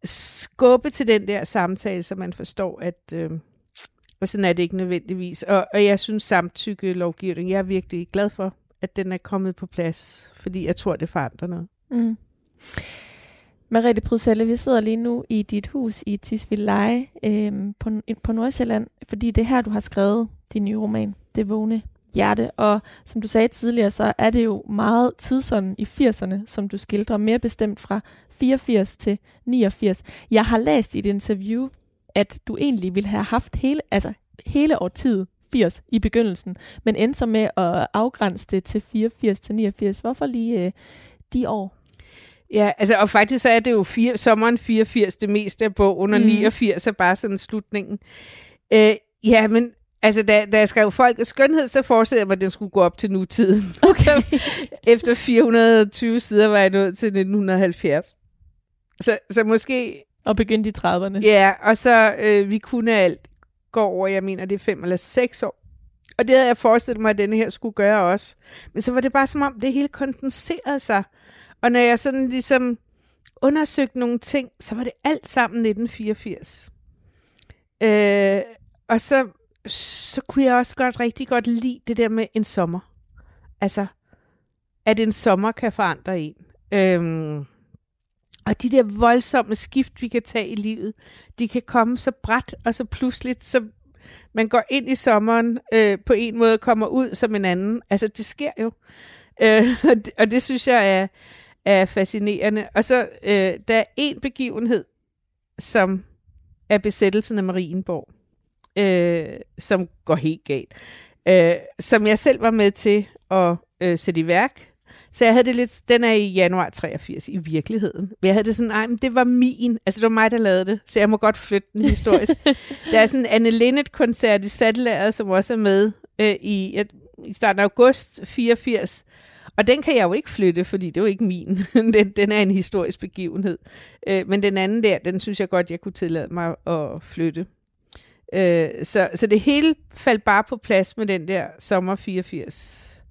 skubbe til den der samtale, så man forstår, at øh, og sådan er det ikke nødvendigvis. Og, og jeg synes samtykke lovgivning, jeg er virkelig glad for, at den er kommet på plads, fordi jeg tror, det forandrer noget. Mm. Mariette Pruselle, vi sidder lige nu i dit hus i Tisvildeleje øh, på, på Nordsjælland, fordi det er her, du har skrevet din nye roman, Det vågne hjerte. Og som du sagde tidligere, så er det jo meget tidsånden i 80'erne, som du skildrer, mere bestemt fra 84 til 89. Jeg har læst i et interview, at du egentlig ville have haft hele, altså hele årtiet 80 i begyndelsen, men endte så med at afgrænse det til 84 til 89. Hvorfor lige øh, de år? Ja, altså, og faktisk så er det jo fire, sommeren 84 det meste af bogen, og mm. 89 er bare sådan slutningen. Øh, ja, men altså, da, da jeg skrev Folk og Skønhed, så forestillede jeg mig, at den skulle gå op til nutiden. Okay. så, efter 420 sider var jeg nået til 1970. Så, så måske... Og begyndte i 30'erne. Ja, og så øh, Vi kunne alt går over, jeg mener, det er fem eller seks år. Og det havde jeg forestillet mig, at denne her skulle gøre også. Men så var det bare som om, det hele kondenserede sig. Og når jeg sådan ligesom undersøgte nogle ting, så var det alt sammen 1984. Øh, og så, så kunne jeg også godt rigtig godt lide det der med en sommer. Altså, at en sommer kan forandre en. Øhm, og de der voldsomme skift, vi kan tage i livet, de kan komme så bræt og så pludseligt, så man går ind i sommeren øh, på en måde, kommer ud som en anden. Altså, det sker jo. Øh, og, det, og det synes jeg er, er fascinerende. Og så, øh, der er en begivenhed, som er besættelsen af Marienborg, øh, som går helt galt. Øh, som jeg selv var med til at øh, sætte i værk. Så jeg havde det lidt, den er i januar 83 i virkeligheden. Men jeg havde det sådan, nej, men det var min, altså det var mig, der lavede det, så jeg må godt flytte den historisk. der er sådan en Anne Linnet-koncert i Sattelaget, som også er med øh, i, i starten af august 84, og den kan jeg jo ikke flytte, fordi det er jo ikke min. den, den er en historisk begivenhed. Øh, men den anden der, den synes jeg godt, jeg kunne tillade mig at flytte. Øh, så, så det hele faldt bare på plads med den der sommer 84.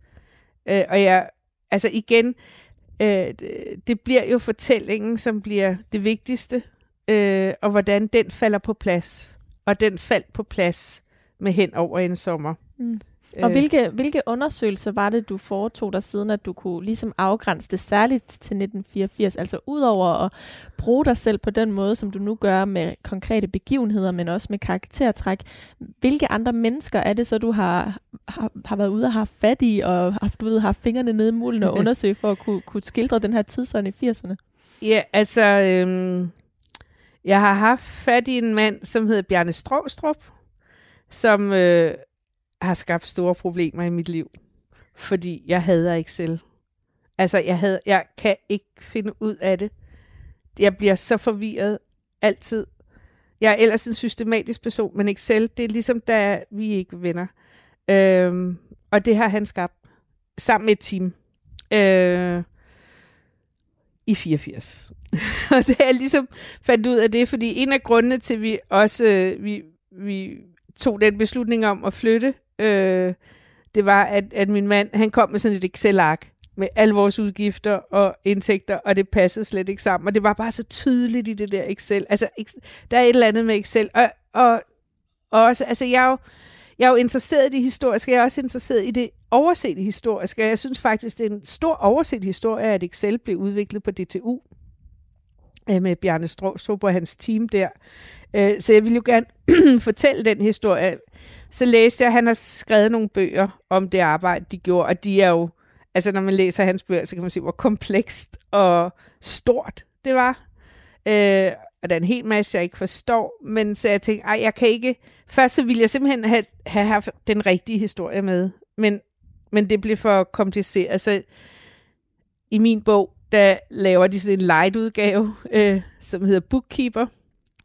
Øh, og jeg, altså igen, øh, det bliver jo fortællingen, som bliver det vigtigste, øh, og hvordan den falder på plads. Og den faldt på plads med hen over en sommer. Mm. Og øh. hvilke, hvilke undersøgelser var det, du foretog dig siden, at du kunne ligesom afgrænse det særligt til 1984? Altså udover at bruge dig selv på den måde, som du nu gør med konkrete begivenheder, men også med karaktertræk. Hvilke andre mennesker er det så, du har, har, har været ude og have fat i, og haft, du ved, har fingrene nede i mulen og undersøge for at kunne, kunne skildre den her tidsånd i 80'erne? Ja, altså... Øhm, jeg har haft fat i en mand, som hedder Bjarne Stråstrup, som... Øh, har skabt store problemer i mit liv, fordi jeg hader Excel. Altså, jeg, havde, jeg kan ikke finde ud af det. Jeg bliver så forvirret altid. Jeg er ellers en systematisk person, men Excel, det er ligesom, da vi ikke venner. Øhm, og det har han skabt sammen med et team. Øh, i 84. og det er ligesom fandt ud af det, fordi en af grundene til, at vi også øh, vi, vi tog den beslutning om at flytte øh, det var, at, at min mand, han kom med sådan et Excel-ark med alle vores udgifter og indtægter, og det passede slet ikke sammen. Og det var bare så tydeligt i det der Excel. Altså, der er et eller andet med Excel. Og, og, og også, altså, jeg er jo, jeg er jo interesseret i det historiske, jeg er også interesseret i det overset historiske, og jeg synes faktisk, det er en stor overset historie, at Excel blev udviklet på DTU øh, med Bjarne Stråstrup og hans team der. Øh, så jeg vil jo gerne fortælle den historie. Så læste jeg, at han har skrevet nogle bøger om det arbejde, de gjorde, og de er jo, altså når man læser hans bøger, så kan man se, hvor komplekst og stort det var. Øh, og der er en hel masse, jeg ikke forstår, men så jeg tænkte, ej, jeg kan ikke, først så ville jeg simpelthen have, have haft den rigtige historie med, men, men det blev for kompliceret, så i min bog, der laver de sådan en light udgave, øh, som hedder Bookkeeper,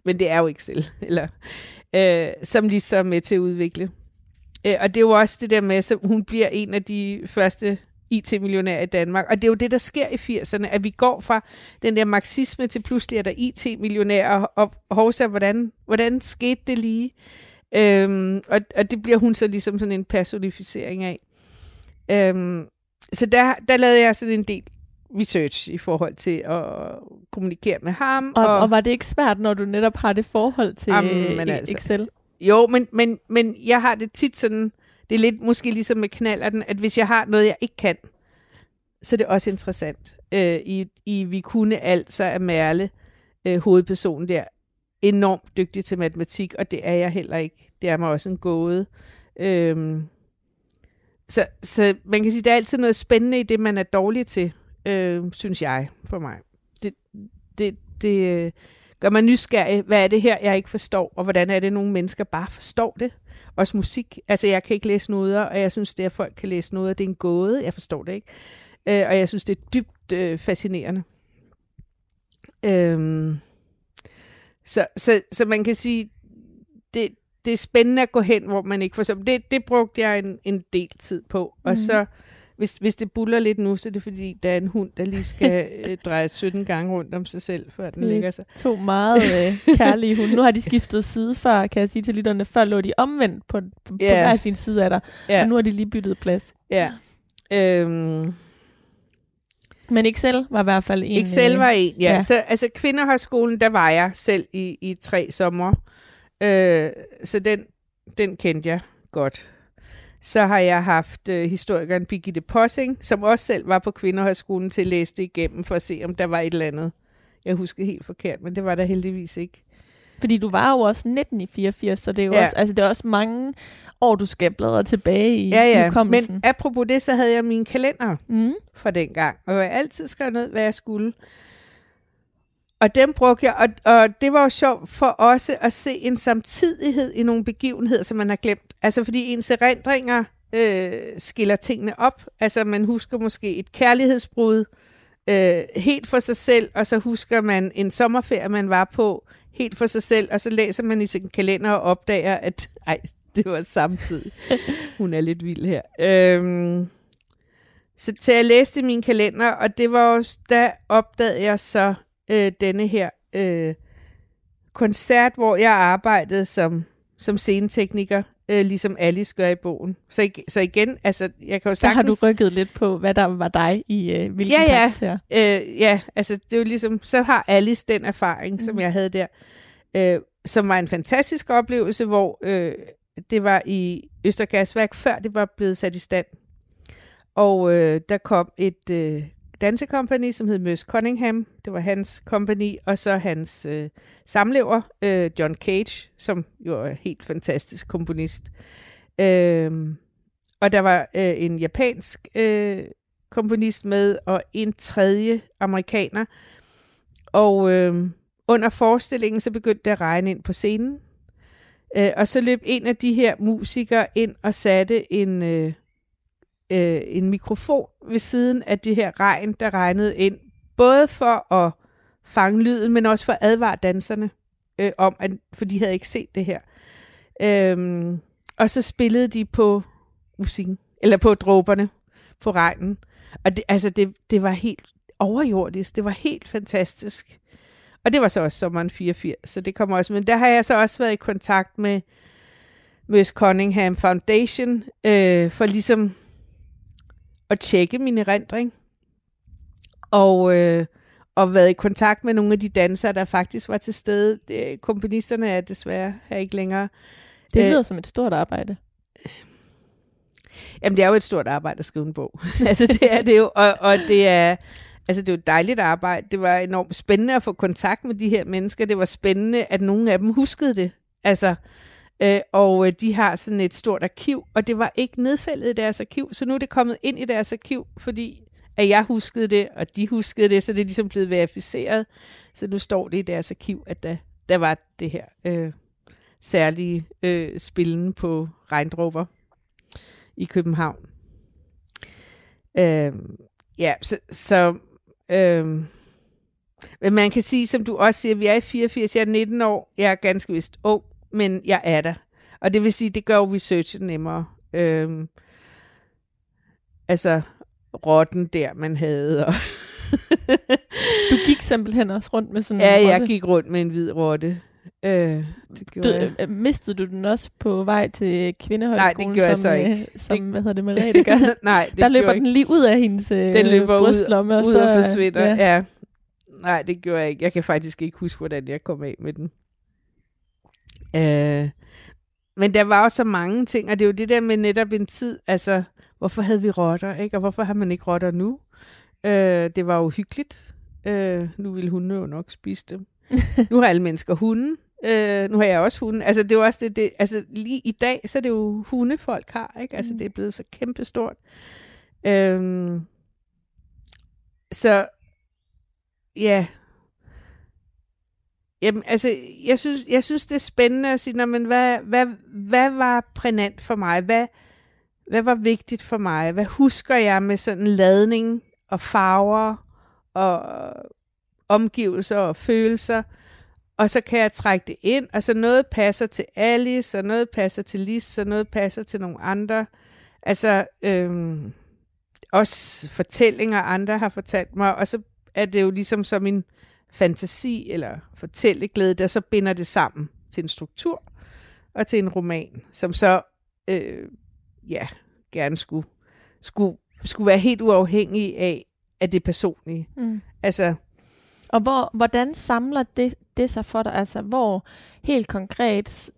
men det er jo Excel, eller øh, som de så er med til at udvikle. Øh, og det er jo også det der med, at hun bliver en af de første IT-millionærer i Danmark. Og det er jo det, der sker i 80'erne, at vi går fra den der marxisme til pludselig er der IT-millionærer, og hovsa, hvordan, hvordan skete det lige? Øhm, og, og det bliver hun så ligesom sådan en personificering af. Øhm, så der, der lavede jeg sådan en del research i forhold til at kommunikere med ham. Og, og, og var det ikke svært, når du netop har det forhold til jamen, altså, Excel? Jo, men, men, men jeg har det tit sådan, det er lidt måske ligesom med knallerten, at hvis jeg har noget, jeg ikke kan, så er det også interessant. Øh, i, I Vi kunne alt, så er Merle, øh, hovedpersonen der, enormt dygtig til matematik, og det er jeg heller ikke. Det er mig også en gåde. Øh, så, så man kan sige, der er altid noget spændende i det, man er dårlig til øh, synes jeg, for mig. Det, det, det øh, gør mig nysgerrig. Hvad er det her, jeg ikke forstår? Og hvordan er det, nogle mennesker bare forstår det? Også musik. Altså, jeg kan ikke læse noder, og jeg synes, det at folk kan læse noder, det er en gåde. Jeg forstår det ikke. Øh, og jeg synes, det er dybt øh, fascinerende. Øh, så, så, så man kan sige, det, det er spændende at gå hen, hvor man ikke forstår. Det, det brugte jeg en, en del tid på. Og mm. så hvis, hvis det buller lidt nu, så er det fordi, der er en hund, der lige skal øh, dreje 17 gange rundt om sig selv, før den lægger sig. To meget øh, kærlige hunde. Nu har de skiftet side før, kan jeg sige til lytterne. Før lå de omvendt på, på, yeah. på hver sin side af dig, yeah. og nu har de lige byttet plads. Ja. Øhm. Men Excel var i hvert fald en. Excel øh, var en, ja. ja. Så altså kvinderhøjskolen, der var jeg selv i, i tre sommer. Øh, så den, den kendte jeg godt. Så har jeg haft øh, historikeren Birgitte Possing, som også selv var på Kvinderhøjskolen til at læse det igennem, for at se, om der var et eller andet. Jeg husker helt forkert, men det var der heldigvis ikke. Fordi du var jo også 19 i 84, så det er jo Ja. også, altså det er også mange år, du skal bladre tilbage i Ja, ja. hukommelsen. Men apropos det, så havde jeg min kalender Mm. fra dengang, og jeg altid skrev ned, hvad jeg skulle. Og dem brugte jeg, og, og det var jo sjovt for også at se en samtidighed i nogle begivenheder, som man har glemt. Altså fordi ens erindringer øh, skiller tingene op. Altså man husker måske et kærlighedsbrud øh, helt for sig selv, og så husker man en sommerferie, man var på helt for sig selv, og så læser man i sin kalender og opdager, at ej, det var samtidig. Hun er lidt vild her. Øhm, så, så jeg læste min kalender, og det var jo, der opdagede jeg så øh, denne her øh, koncert, hvor jeg arbejdede som, som scenetekniker, øh, ligesom Alice gør i bogen. Så, så igen, altså, jeg kan jo Så har du sagtens... rykket lidt på, hvad der var dig i øh, hvilken Ja, ja. karakter. Øh, ja, altså det er jo ligesom, så har Alice den erfaring, mm. som Mhm. jeg havde der, øh, som var en fantastisk oplevelse, hvor øh, det var i Østergasværk, før det var blevet sat i stand. Og øh, der kom et øh, dansekompani, som hed Møs Cunningham. Det var hans kompani. og så hans øh, samlever, øh, John Cage, som jo er en helt fantastisk komponist. Øh, og der var øh, en japansk øh, komponist med, og en tredje amerikaner. Og øh, under forestillingen, så begyndte det at regne ind på scenen. Øh, og så løb en af de her musikere ind og satte en, øh, øh, en mikrofon ved siden af det her regn, der regnede ind. Både for at fange lyden, men også for at advare danserne øh, om, at, for de havde ikke set det her. Øhm, og så spillede de på musikken, eller på dråberne, på regnen. Og det, altså, det, det var helt overjordisk. Det var helt fantastisk. Og det var så også sommeren 84, så det kommer også. Men der har jeg så også været i kontakt med Møs Cunningham Foundation, øh, for ligesom at tjekke min erindring. Og, øh, og været i kontakt med nogle af de dansere, der faktisk var til stede. Det, komponisterne er desværre her ikke længere. Det Øh, lyder som et stort arbejde. Jamen, det er jo et stort arbejde at skrive en bog. altså, det er det jo, og, og det er... Altså, det er jo et dejligt arbejde. Det var enormt spændende at få kontakt med de her mennesker. Det var spændende, at nogle af dem huskede det. Altså, øh, og øh, de har sådan et stort arkiv, og det var ikke nedfældet i deres arkiv, så nu er det kommet ind i deres arkiv, fordi at jeg huskede det, og de huskede det, så det er ligesom blevet verificeret. Så nu står det i deres arkiv, at der, der var det her øh, særlige øh, spillen på regndråber i København. Øh, ja, så, så øh, men man kan sige, som du også siger, vi er i 84, jeg er 19 år, jeg er ganske vist ung, men jeg er der. Og det vil sige, det gør jo researchen nemmere. Øh, altså, rotten der, man havde. Og Du gik simpelthen også rundt med sådan ja, en jeg rotte. gik rundt med en hvid rotte. Øh, det Du, jeg. mistede du den også på vej til kvindehøjskolen, Nej, det gjorde jeg som, så ikke. øh, som Det- hvad hedder det, Merete gør? Nej, det Der løber jeg den lige ud af hendes øh, Den løber ud- brystlomme. og ud så, og forsvinder. Ja. Ja. ja. Nej, det gjorde jeg ikke. Jeg kan faktisk ikke huske, hvordan jeg kom af med den. Øh, men der var også så mange ting, og det er jo det der med netop en tid, altså, hvorfor havde vi rotter, ikke? Og hvorfor har man ikke rotter nu? Øh, det var jo hyggeligt. Øh, nu ville hunde jo nok spise dem. nu har alle mennesker hunde. Øh, nu har jeg også hunde. Altså, det er også det, det, altså, lige i dag, så er det jo hunde, folk har, ikke? Altså, Mm. det er blevet så kæmpestort. Øhm, så, ja. Jamen, altså, jeg synes, jeg synes det er spændende at sige, men hvad, hvad, hvad var prænant for mig? Hvad, hvad var vigtigt for mig? Hvad husker jeg med sådan ladning og farver og omgivelser og følelser? Og så kan jeg trække det ind, og så noget passer til Alice, og noget passer til Lis, og noget passer til nogle andre. Altså, øhm, også fortællinger, andre har fortalt mig, og så er det jo ligesom som en fantasi eller fortælleglæde, der så binder det sammen til en struktur og til en roman, som så øh, ja, gerne skulle, skulle, skulle være helt uafhængig af, af det personlige. Mm. Altså, Og hvor, hvordan samler det, det sig for dig? Altså, hvor helt konkret,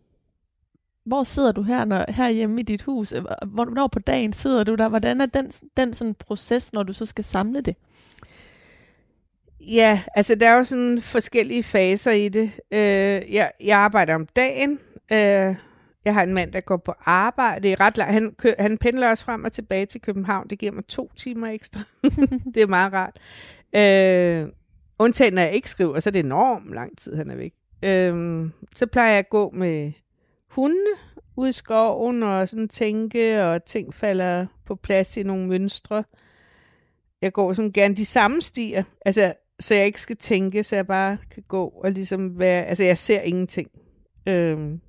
hvor sidder du her når, herhjemme i dit hus? Hvornår på dagen sidder du der? Hvordan er den, den sådan proces, når du så skal samle det? Ja, altså der er jo sådan forskellige faser i det. Øh, jeg, jeg arbejder om dagen. Øh, jeg har en mand, der går på arbejde. Det er ret langt. Han, kø, han pendler også frem og tilbage til København. Det giver mig to timer ekstra. det er meget rart. Øh, undtagen når jeg ikke skriver, så er det enormt lang tid, han er væk. Øh, så plejer jeg at gå med hundene ud i skoven og sådan tænke, og ting falder på plads i nogle mønstre. Jeg går sådan gerne de samme stier. Altså, så jeg ikke skal tænke, så jeg bare kan gå og ligesom være, altså jeg ser ingenting. Øhm,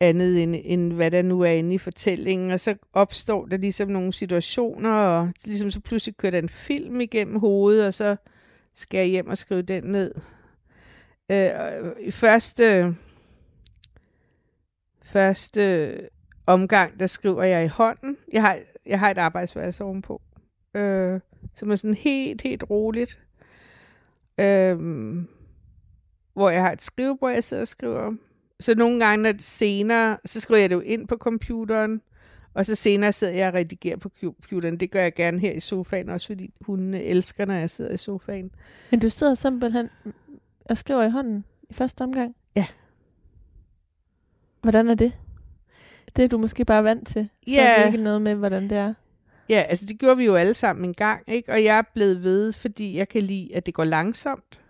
andet end, end hvad der nu er inde i fortællingen, og så opstår der ligesom nogle situationer, og ligesom så pludselig kører der en film igennem hovedet, og så skal jeg hjem og skrive den ned. Øh, I første, første omgang, der skriver jeg i hånden. Jeg har, jeg har et arbejdsværelse ovenpå. Øh, som er sådan helt, helt roligt. Øhm, hvor jeg har et skrivebord, jeg sidder og skriver. Så nogle gange, når det senere, så skriver jeg det jo ind på computeren, og så senere sidder jeg og redigerer på computeren. Det gør jeg gerne her i sofaen, også fordi hun elsker, når jeg sidder i sofaen. Men du sidder simpelthen og skriver i hånden i første omgang? Ja. Hvordan er det? Det er du måske bare vant til. Så ja. er det ikke noget med, hvordan det er. Ja, altså det gjorde vi jo alle sammen en gang, ikke? Og jeg er blevet ved, fordi jeg kan lide, at det går langsomt.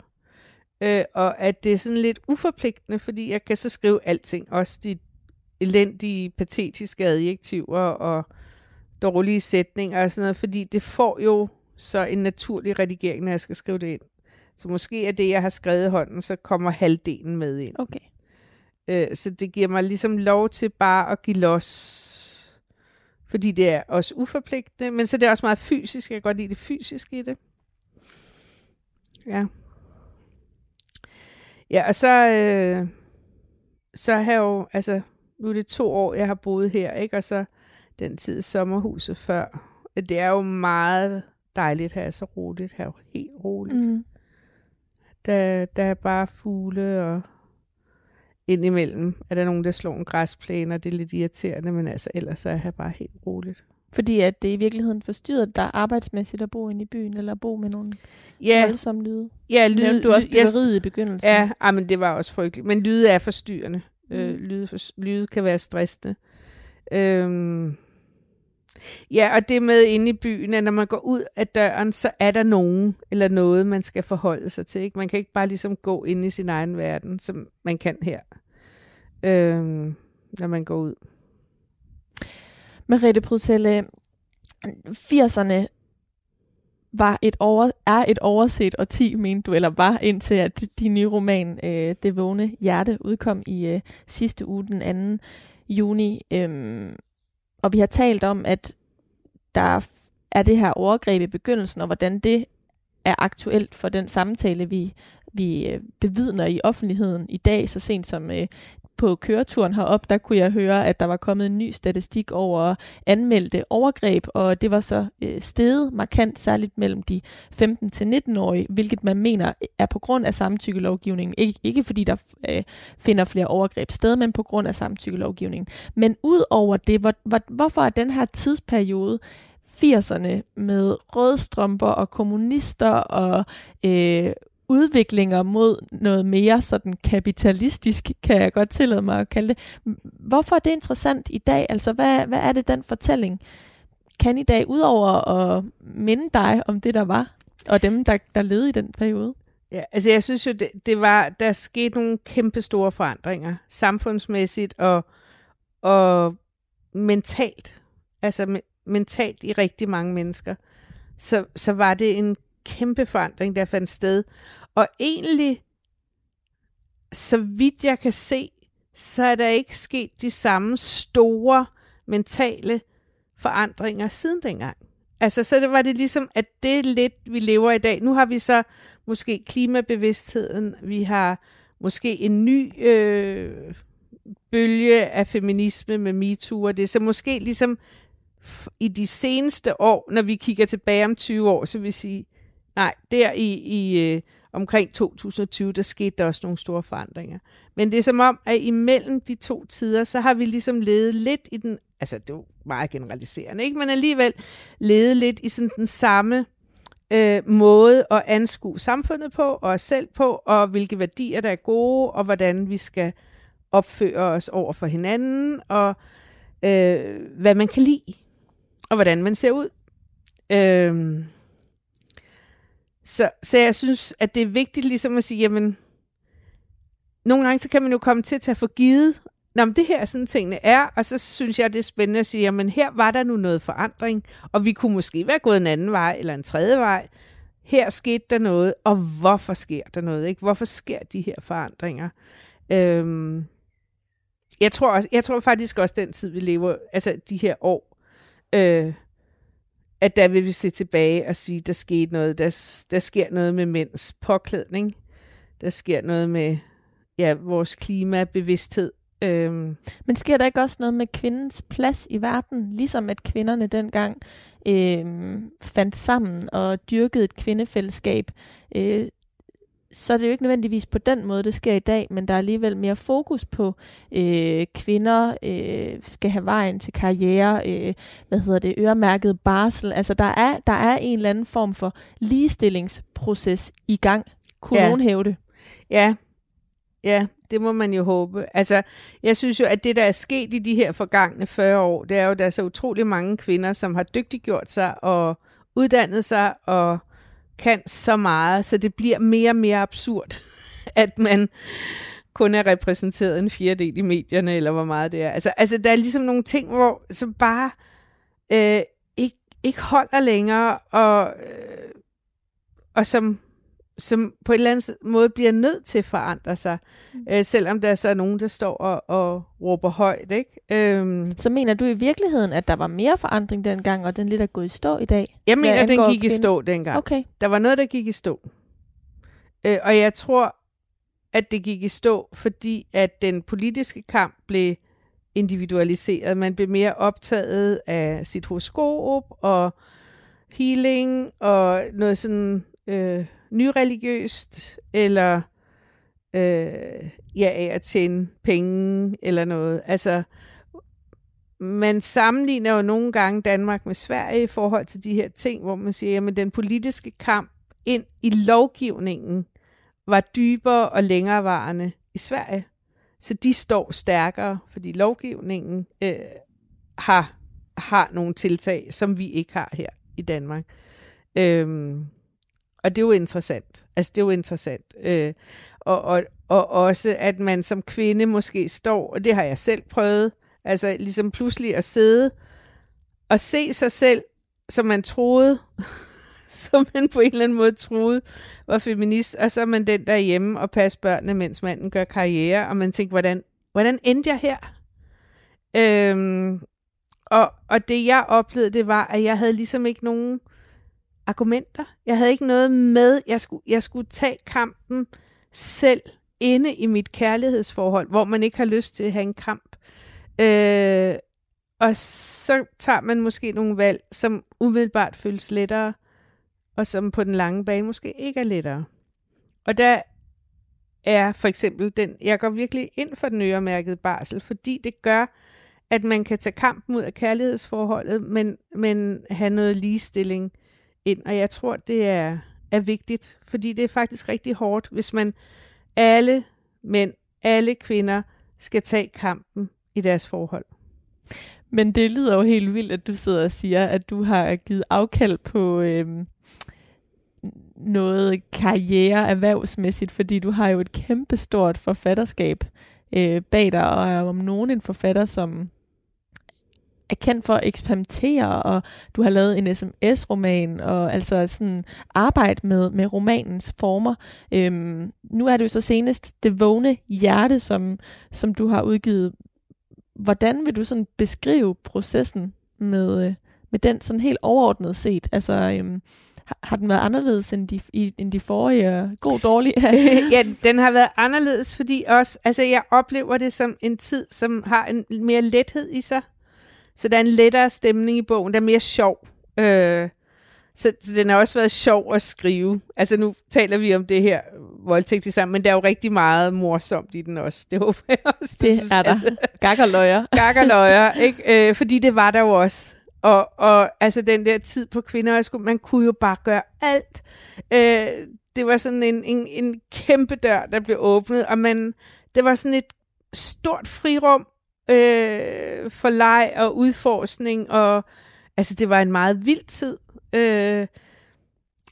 Øh, og at det er sådan lidt uforpligtende, fordi jeg kan så skrive alting. Også de elendige, patetiske adjektiver og dårlige sætninger og sådan noget, fordi det får jo så en naturlig redigering, når jeg skal skrive det ind. Så måske er det, jeg har skrevet i hånden, så kommer halvdelen med ind. Okay. Øh, så det giver mig ligesom lov til bare at give los fordi det er også uforpligtende, men så det er også meget fysisk. Jeg kan godt lide det fysiske i det. Ja. Ja, og så, øh, så har jeg jo, altså, nu er det to år, jeg har boet her, ikke? Og så den tid sommerhuset før. Det er jo meget dejligt her, så roligt her, helt roligt. Mm. Der, der er bare fugle og indimellem er der nogen, der slår en græsplæne, og det er lidt irriterende, men altså ellers er jeg bare helt roligt. Fordi at det i virkeligheden forstyrrer dig arbejdsmæssigt at bo inde i byen, eller at bo med nogle ja. voldsomme lyde? Ja, lyd. du også byggeriet ja, i begyndelsen. Ja, ah, men det var også frygteligt. Men lyde er forstyrrende. Mm. Øh, lyde, for, lyde kan være stressende. Øhm, Ja, og det med inde i byen, at når man går ud af døren, så er der nogen eller noget, man skal forholde sig til. Ikke? Man kan ikke bare ligesom gå ind i sin egen verden, som man kan her, øh, når man går ud. Merete Prydselle, 80'erne øh, var et over, er et overset og 10, mente du, eller var indtil at din nye roman, øh, Det vågne hjerte, udkom i øh, sidste uge den 2. juni. Øh, og vi har talt om, at der er det her overgreb i begyndelsen, og hvordan det er aktuelt for den samtale, vi, vi øh, bevidner i offentligheden i dag, så sent som øh, på køreturen herop, der kunne jeg høre, at der var kommet en ny statistik over anmeldte overgreb, og det var så øh, steget markant, særligt mellem de 15-19-årige, hvilket man mener øh, er på grund af samtykkelovgivningen. Ikke, ikke fordi der øh, finder flere overgreb sted, men på grund af samtykkelovgivningen. Men ud over det, hvor, hvor, hvorfor er den her tidsperiode 80'erne med rødstrømper og kommunister og øh, udviklinger mod noget mere sådan kapitalistisk, kan jeg godt tillade mig at kalde det. Hvorfor er det interessant i dag? Altså, hvad, hvad er det, den fortælling kan i dag, udover at minde dig om det, der var, og dem, der, der levede i den periode? Ja, altså jeg synes jo, det, det var, der skete nogle kæmpe store forandringer, samfundsmæssigt og, og mentalt. Altså me- mentalt i rigtig mange mennesker. Så, så var det en kæmpe forandring, der fandt sted. Og egentlig, så vidt jeg kan se, så er der ikke sket de samme store mentale forandringer siden dengang. Altså, så det var det ligesom, at det lidt, vi lever i dag. Nu har vi så måske klimabevidstheden, vi har måske en ny øh, bølge af feminisme med MeToo, og det er så måske ligesom i de seneste år, når vi kigger tilbage om 20 år, så vil vi sige, Nej, der i, i øh, omkring 2020, der skete der også nogle store forandringer. Men det er som om, at imellem de to tider, så har vi ligesom levet lidt i den, altså det er jo meget generaliserende, ikke? men alligevel levet lidt i sådan den samme øh, måde at anskue samfundet på, og os selv på, og hvilke værdier, der er gode, og hvordan vi skal opføre os over for hinanden, og øh, hvad man kan lide, og hvordan man ser ud. Øh, så, så jeg synes, at det er vigtigt ligesom at sige, jamen, nogle gange så kan man jo komme til at tage for givet, Nå, men det her er sådan tingene er, og så synes jeg, det er spændende at sige, jamen her var der nu noget forandring, og vi kunne måske være gået en anden vej, eller en tredje vej. Her skete der noget, og hvorfor sker der noget? Ikke? Hvorfor sker de her forandringer? Øhm, jeg, tror også, jeg tror faktisk også, den tid, vi lever, altså de her år, øh, at der vil vi se tilbage og sige, der skete noget, der, der sker noget med mænds påklædning, der sker noget med ja, vores klimabevidsthed, Øhm. Men sker der ikke også noget med kvindens plads i verden, ligesom at kvinderne dengang øhm, fandt sammen og dyrkede et kvindefællesskab? Øh, så er det jo ikke nødvendigvis på den måde, det sker i dag, men der er alligevel mere fokus på, øh, kvinder øh, skal have vejen til karriere, øh, hvad hedder det, øremærket barsel. Altså der er, der er en eller anden form for ligestillingsproces i gang. Kunne ja. nogen hæve det? Ja, ja, det må man jo håbe. Altså, jeg synes jo, at det, der er sket i de her forgangne 40 år, det er jo, at der er så utrolig mange kvinder, som har dygtiggjort sig og uddannet sig og kan så meget, så det bliver mere og mere absurd, at man kun er repræsenteret en fjerdedel i medierne, eller hvor meget det er. Altså, altså der er ligesom nogle ting, hvor som bare øh, ikke, ikke holder længere, og, øh, og som som på en eller anden måde bliver nødt til at forandre sig, mm. øh, selvom der er så nogen, der står og, og råber højt. Ikke? Øhm. Så mener du i virkeligheden, at der var mere forandring dengang, og den lidt er gået i stå i dag? Jeg mener, at den gik kvinde? i stå dengang. Okay. Der var noget, der gik i stå. Øh, og jeg tror, at det gik i stå, fordi at den politiske kamp blev individualiseret. Man blev mere optaget af sit horoskop og healing og noget sådan... Øh, nyreligiøst, eller øh, ja, af at tjene penge, eller noget. Altså, man sammenligner jo nogle gange Danmark med Sverige i forhold til de her ting, hvor man siger, at den politiske kamp ind i lovgivningen var dybere og længerevarende i Sverige. Så de står stærkere, fordi lovgivningen øh, har, har nogle tiltag, som vi ikke har her i Danmark. Øhm, og det er jo interessant. Altså, det er jo interessant. Øh, og, og, og også, at man som kvinde måske står, og det har jeg selv prøvet, altså ligesom pludselig at sidde og se sig selv, som man troede, som man på en eller anden måde troede var feminist, og så er man den der hjemme og passer børnene, mens manden gør karriere, og man tænker, hvordan, hvordan endte jeg her? Øhm, og, og det jeg oplevede, det var, at jeg havde ligesom ikke nogen argumenter. Jeg havde ikke noget med. Jeg skulle, jeg skulle tage kampen selv inde i mit kærlighedsforhold, hvor man ikke har lyst til at have en kamp. Øh, og så tager man måske nogle valg, som umiddelbart føles lettere, og som på den lange bane måske ikke er lettere. Og der er for eksempel den, jeg går virkelig ind for den øremærkede barsel, fordi det gør, at man kan tage kampen ud af kærlighedsforholdet, men, men have noget ligestilling ind, og jeg tror, det er, er vigtigt, fordi det er faktisk rigtig hårdt, hvis man alle mænd, alle kvinder skal tage kampen i deres forhold. Men det lyder jo helt vildt, at du sidder og siger, at du har givet afkald på øhm, noget karriere erhvervsmæssigt, fordi du har jo et kæmpestort forfatterskab øh, bag dig, og er om nogen en forfatter, som er kendt for at eksperimentere, og du har lavet en sms-roman, og altså sådan arbejde med, med romanens former. Øhm, nu er det jo så senest Det vågne hjerte, som, som du har udgivet. Hvordan vil du sådan beskrive processen med, øh, med den sådan helt overordnet set? Altså, øhm, har den været anderledes end de, i, end de forrige? God, dårlig? ja, den har været anderledes, fordi også, altså jeg oplever det som en tid, som har en mere lethed i sig. Så der er en lettere stemning i bogen, der er mere sjov. Øh, så, så den har også været sjov at skrive. Altså nu taler vi om det her voldtægt sammen, men der er jo rigtig meget morsomt i den også. Det håber jeg også. Det er der. Altså, Gakkerløjer. Gakkerløjer, ikke? Øh, fordi det var der jo også. Og, og altså den der tid på kvinder, man kunne jo bare gøre alt. Øh, det var sådan en, en, en kæmpe dør, der blev åbnet, og man, det var sådan et stort frirum øh, for leg og udforskning, og altså det var en meget vild tid, øh,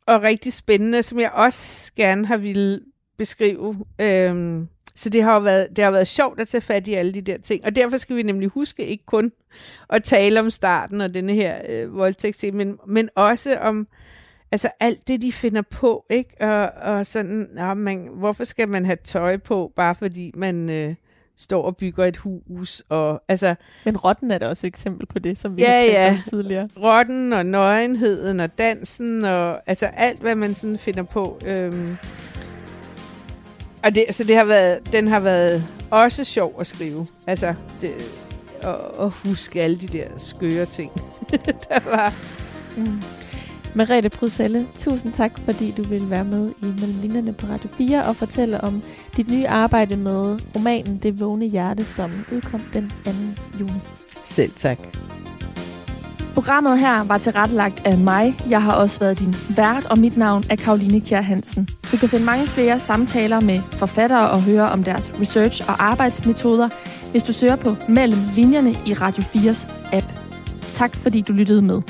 og rigtig spændende, som jeg også gerne har ville beskrive. Øh, så det har, været, det har været sjovt at tage fat i alle de der ting. Og derfor skal vi nemlig huske ikke kun at tale om starten og denne her øh, voldtægt, men, men også om altså alt det, de finder på, ikke? Og, og sådan, ja, man, hvorfor skal man have tøj på, bare fordi man øh, står og bygger et hus? Og, altså, Men rotten er da også et eksempel på det, som vi Ja, har talt ja. om tidligere. rotten og nøgenheden og dansen og altså alt, hvad man sådan finder på. Øhm. Og det, så det har været, den har været også sjov at skrive. Altså, det, og, og huske alle de der skøre ting, der var. Mm. Merete Pruselle, tusind tak, fordi du ville være med i Mellem Linjerne på Radio 4 og fortælle om dit nye arbejde med romanen Det vågne hjerte, som udkom den 2. juni. Selv tak. Programmet her var tilrettelagt af mig. Jeg har også været din vært, og mit navn er Karoline Kjær Hansen. Du kan finde mange flere samtaler med forfattere og høre om deres research og arbejdsmetoder, hvis du søger på Mellem Linjerne i Radio 4's app. Tak fordi du lyttede med.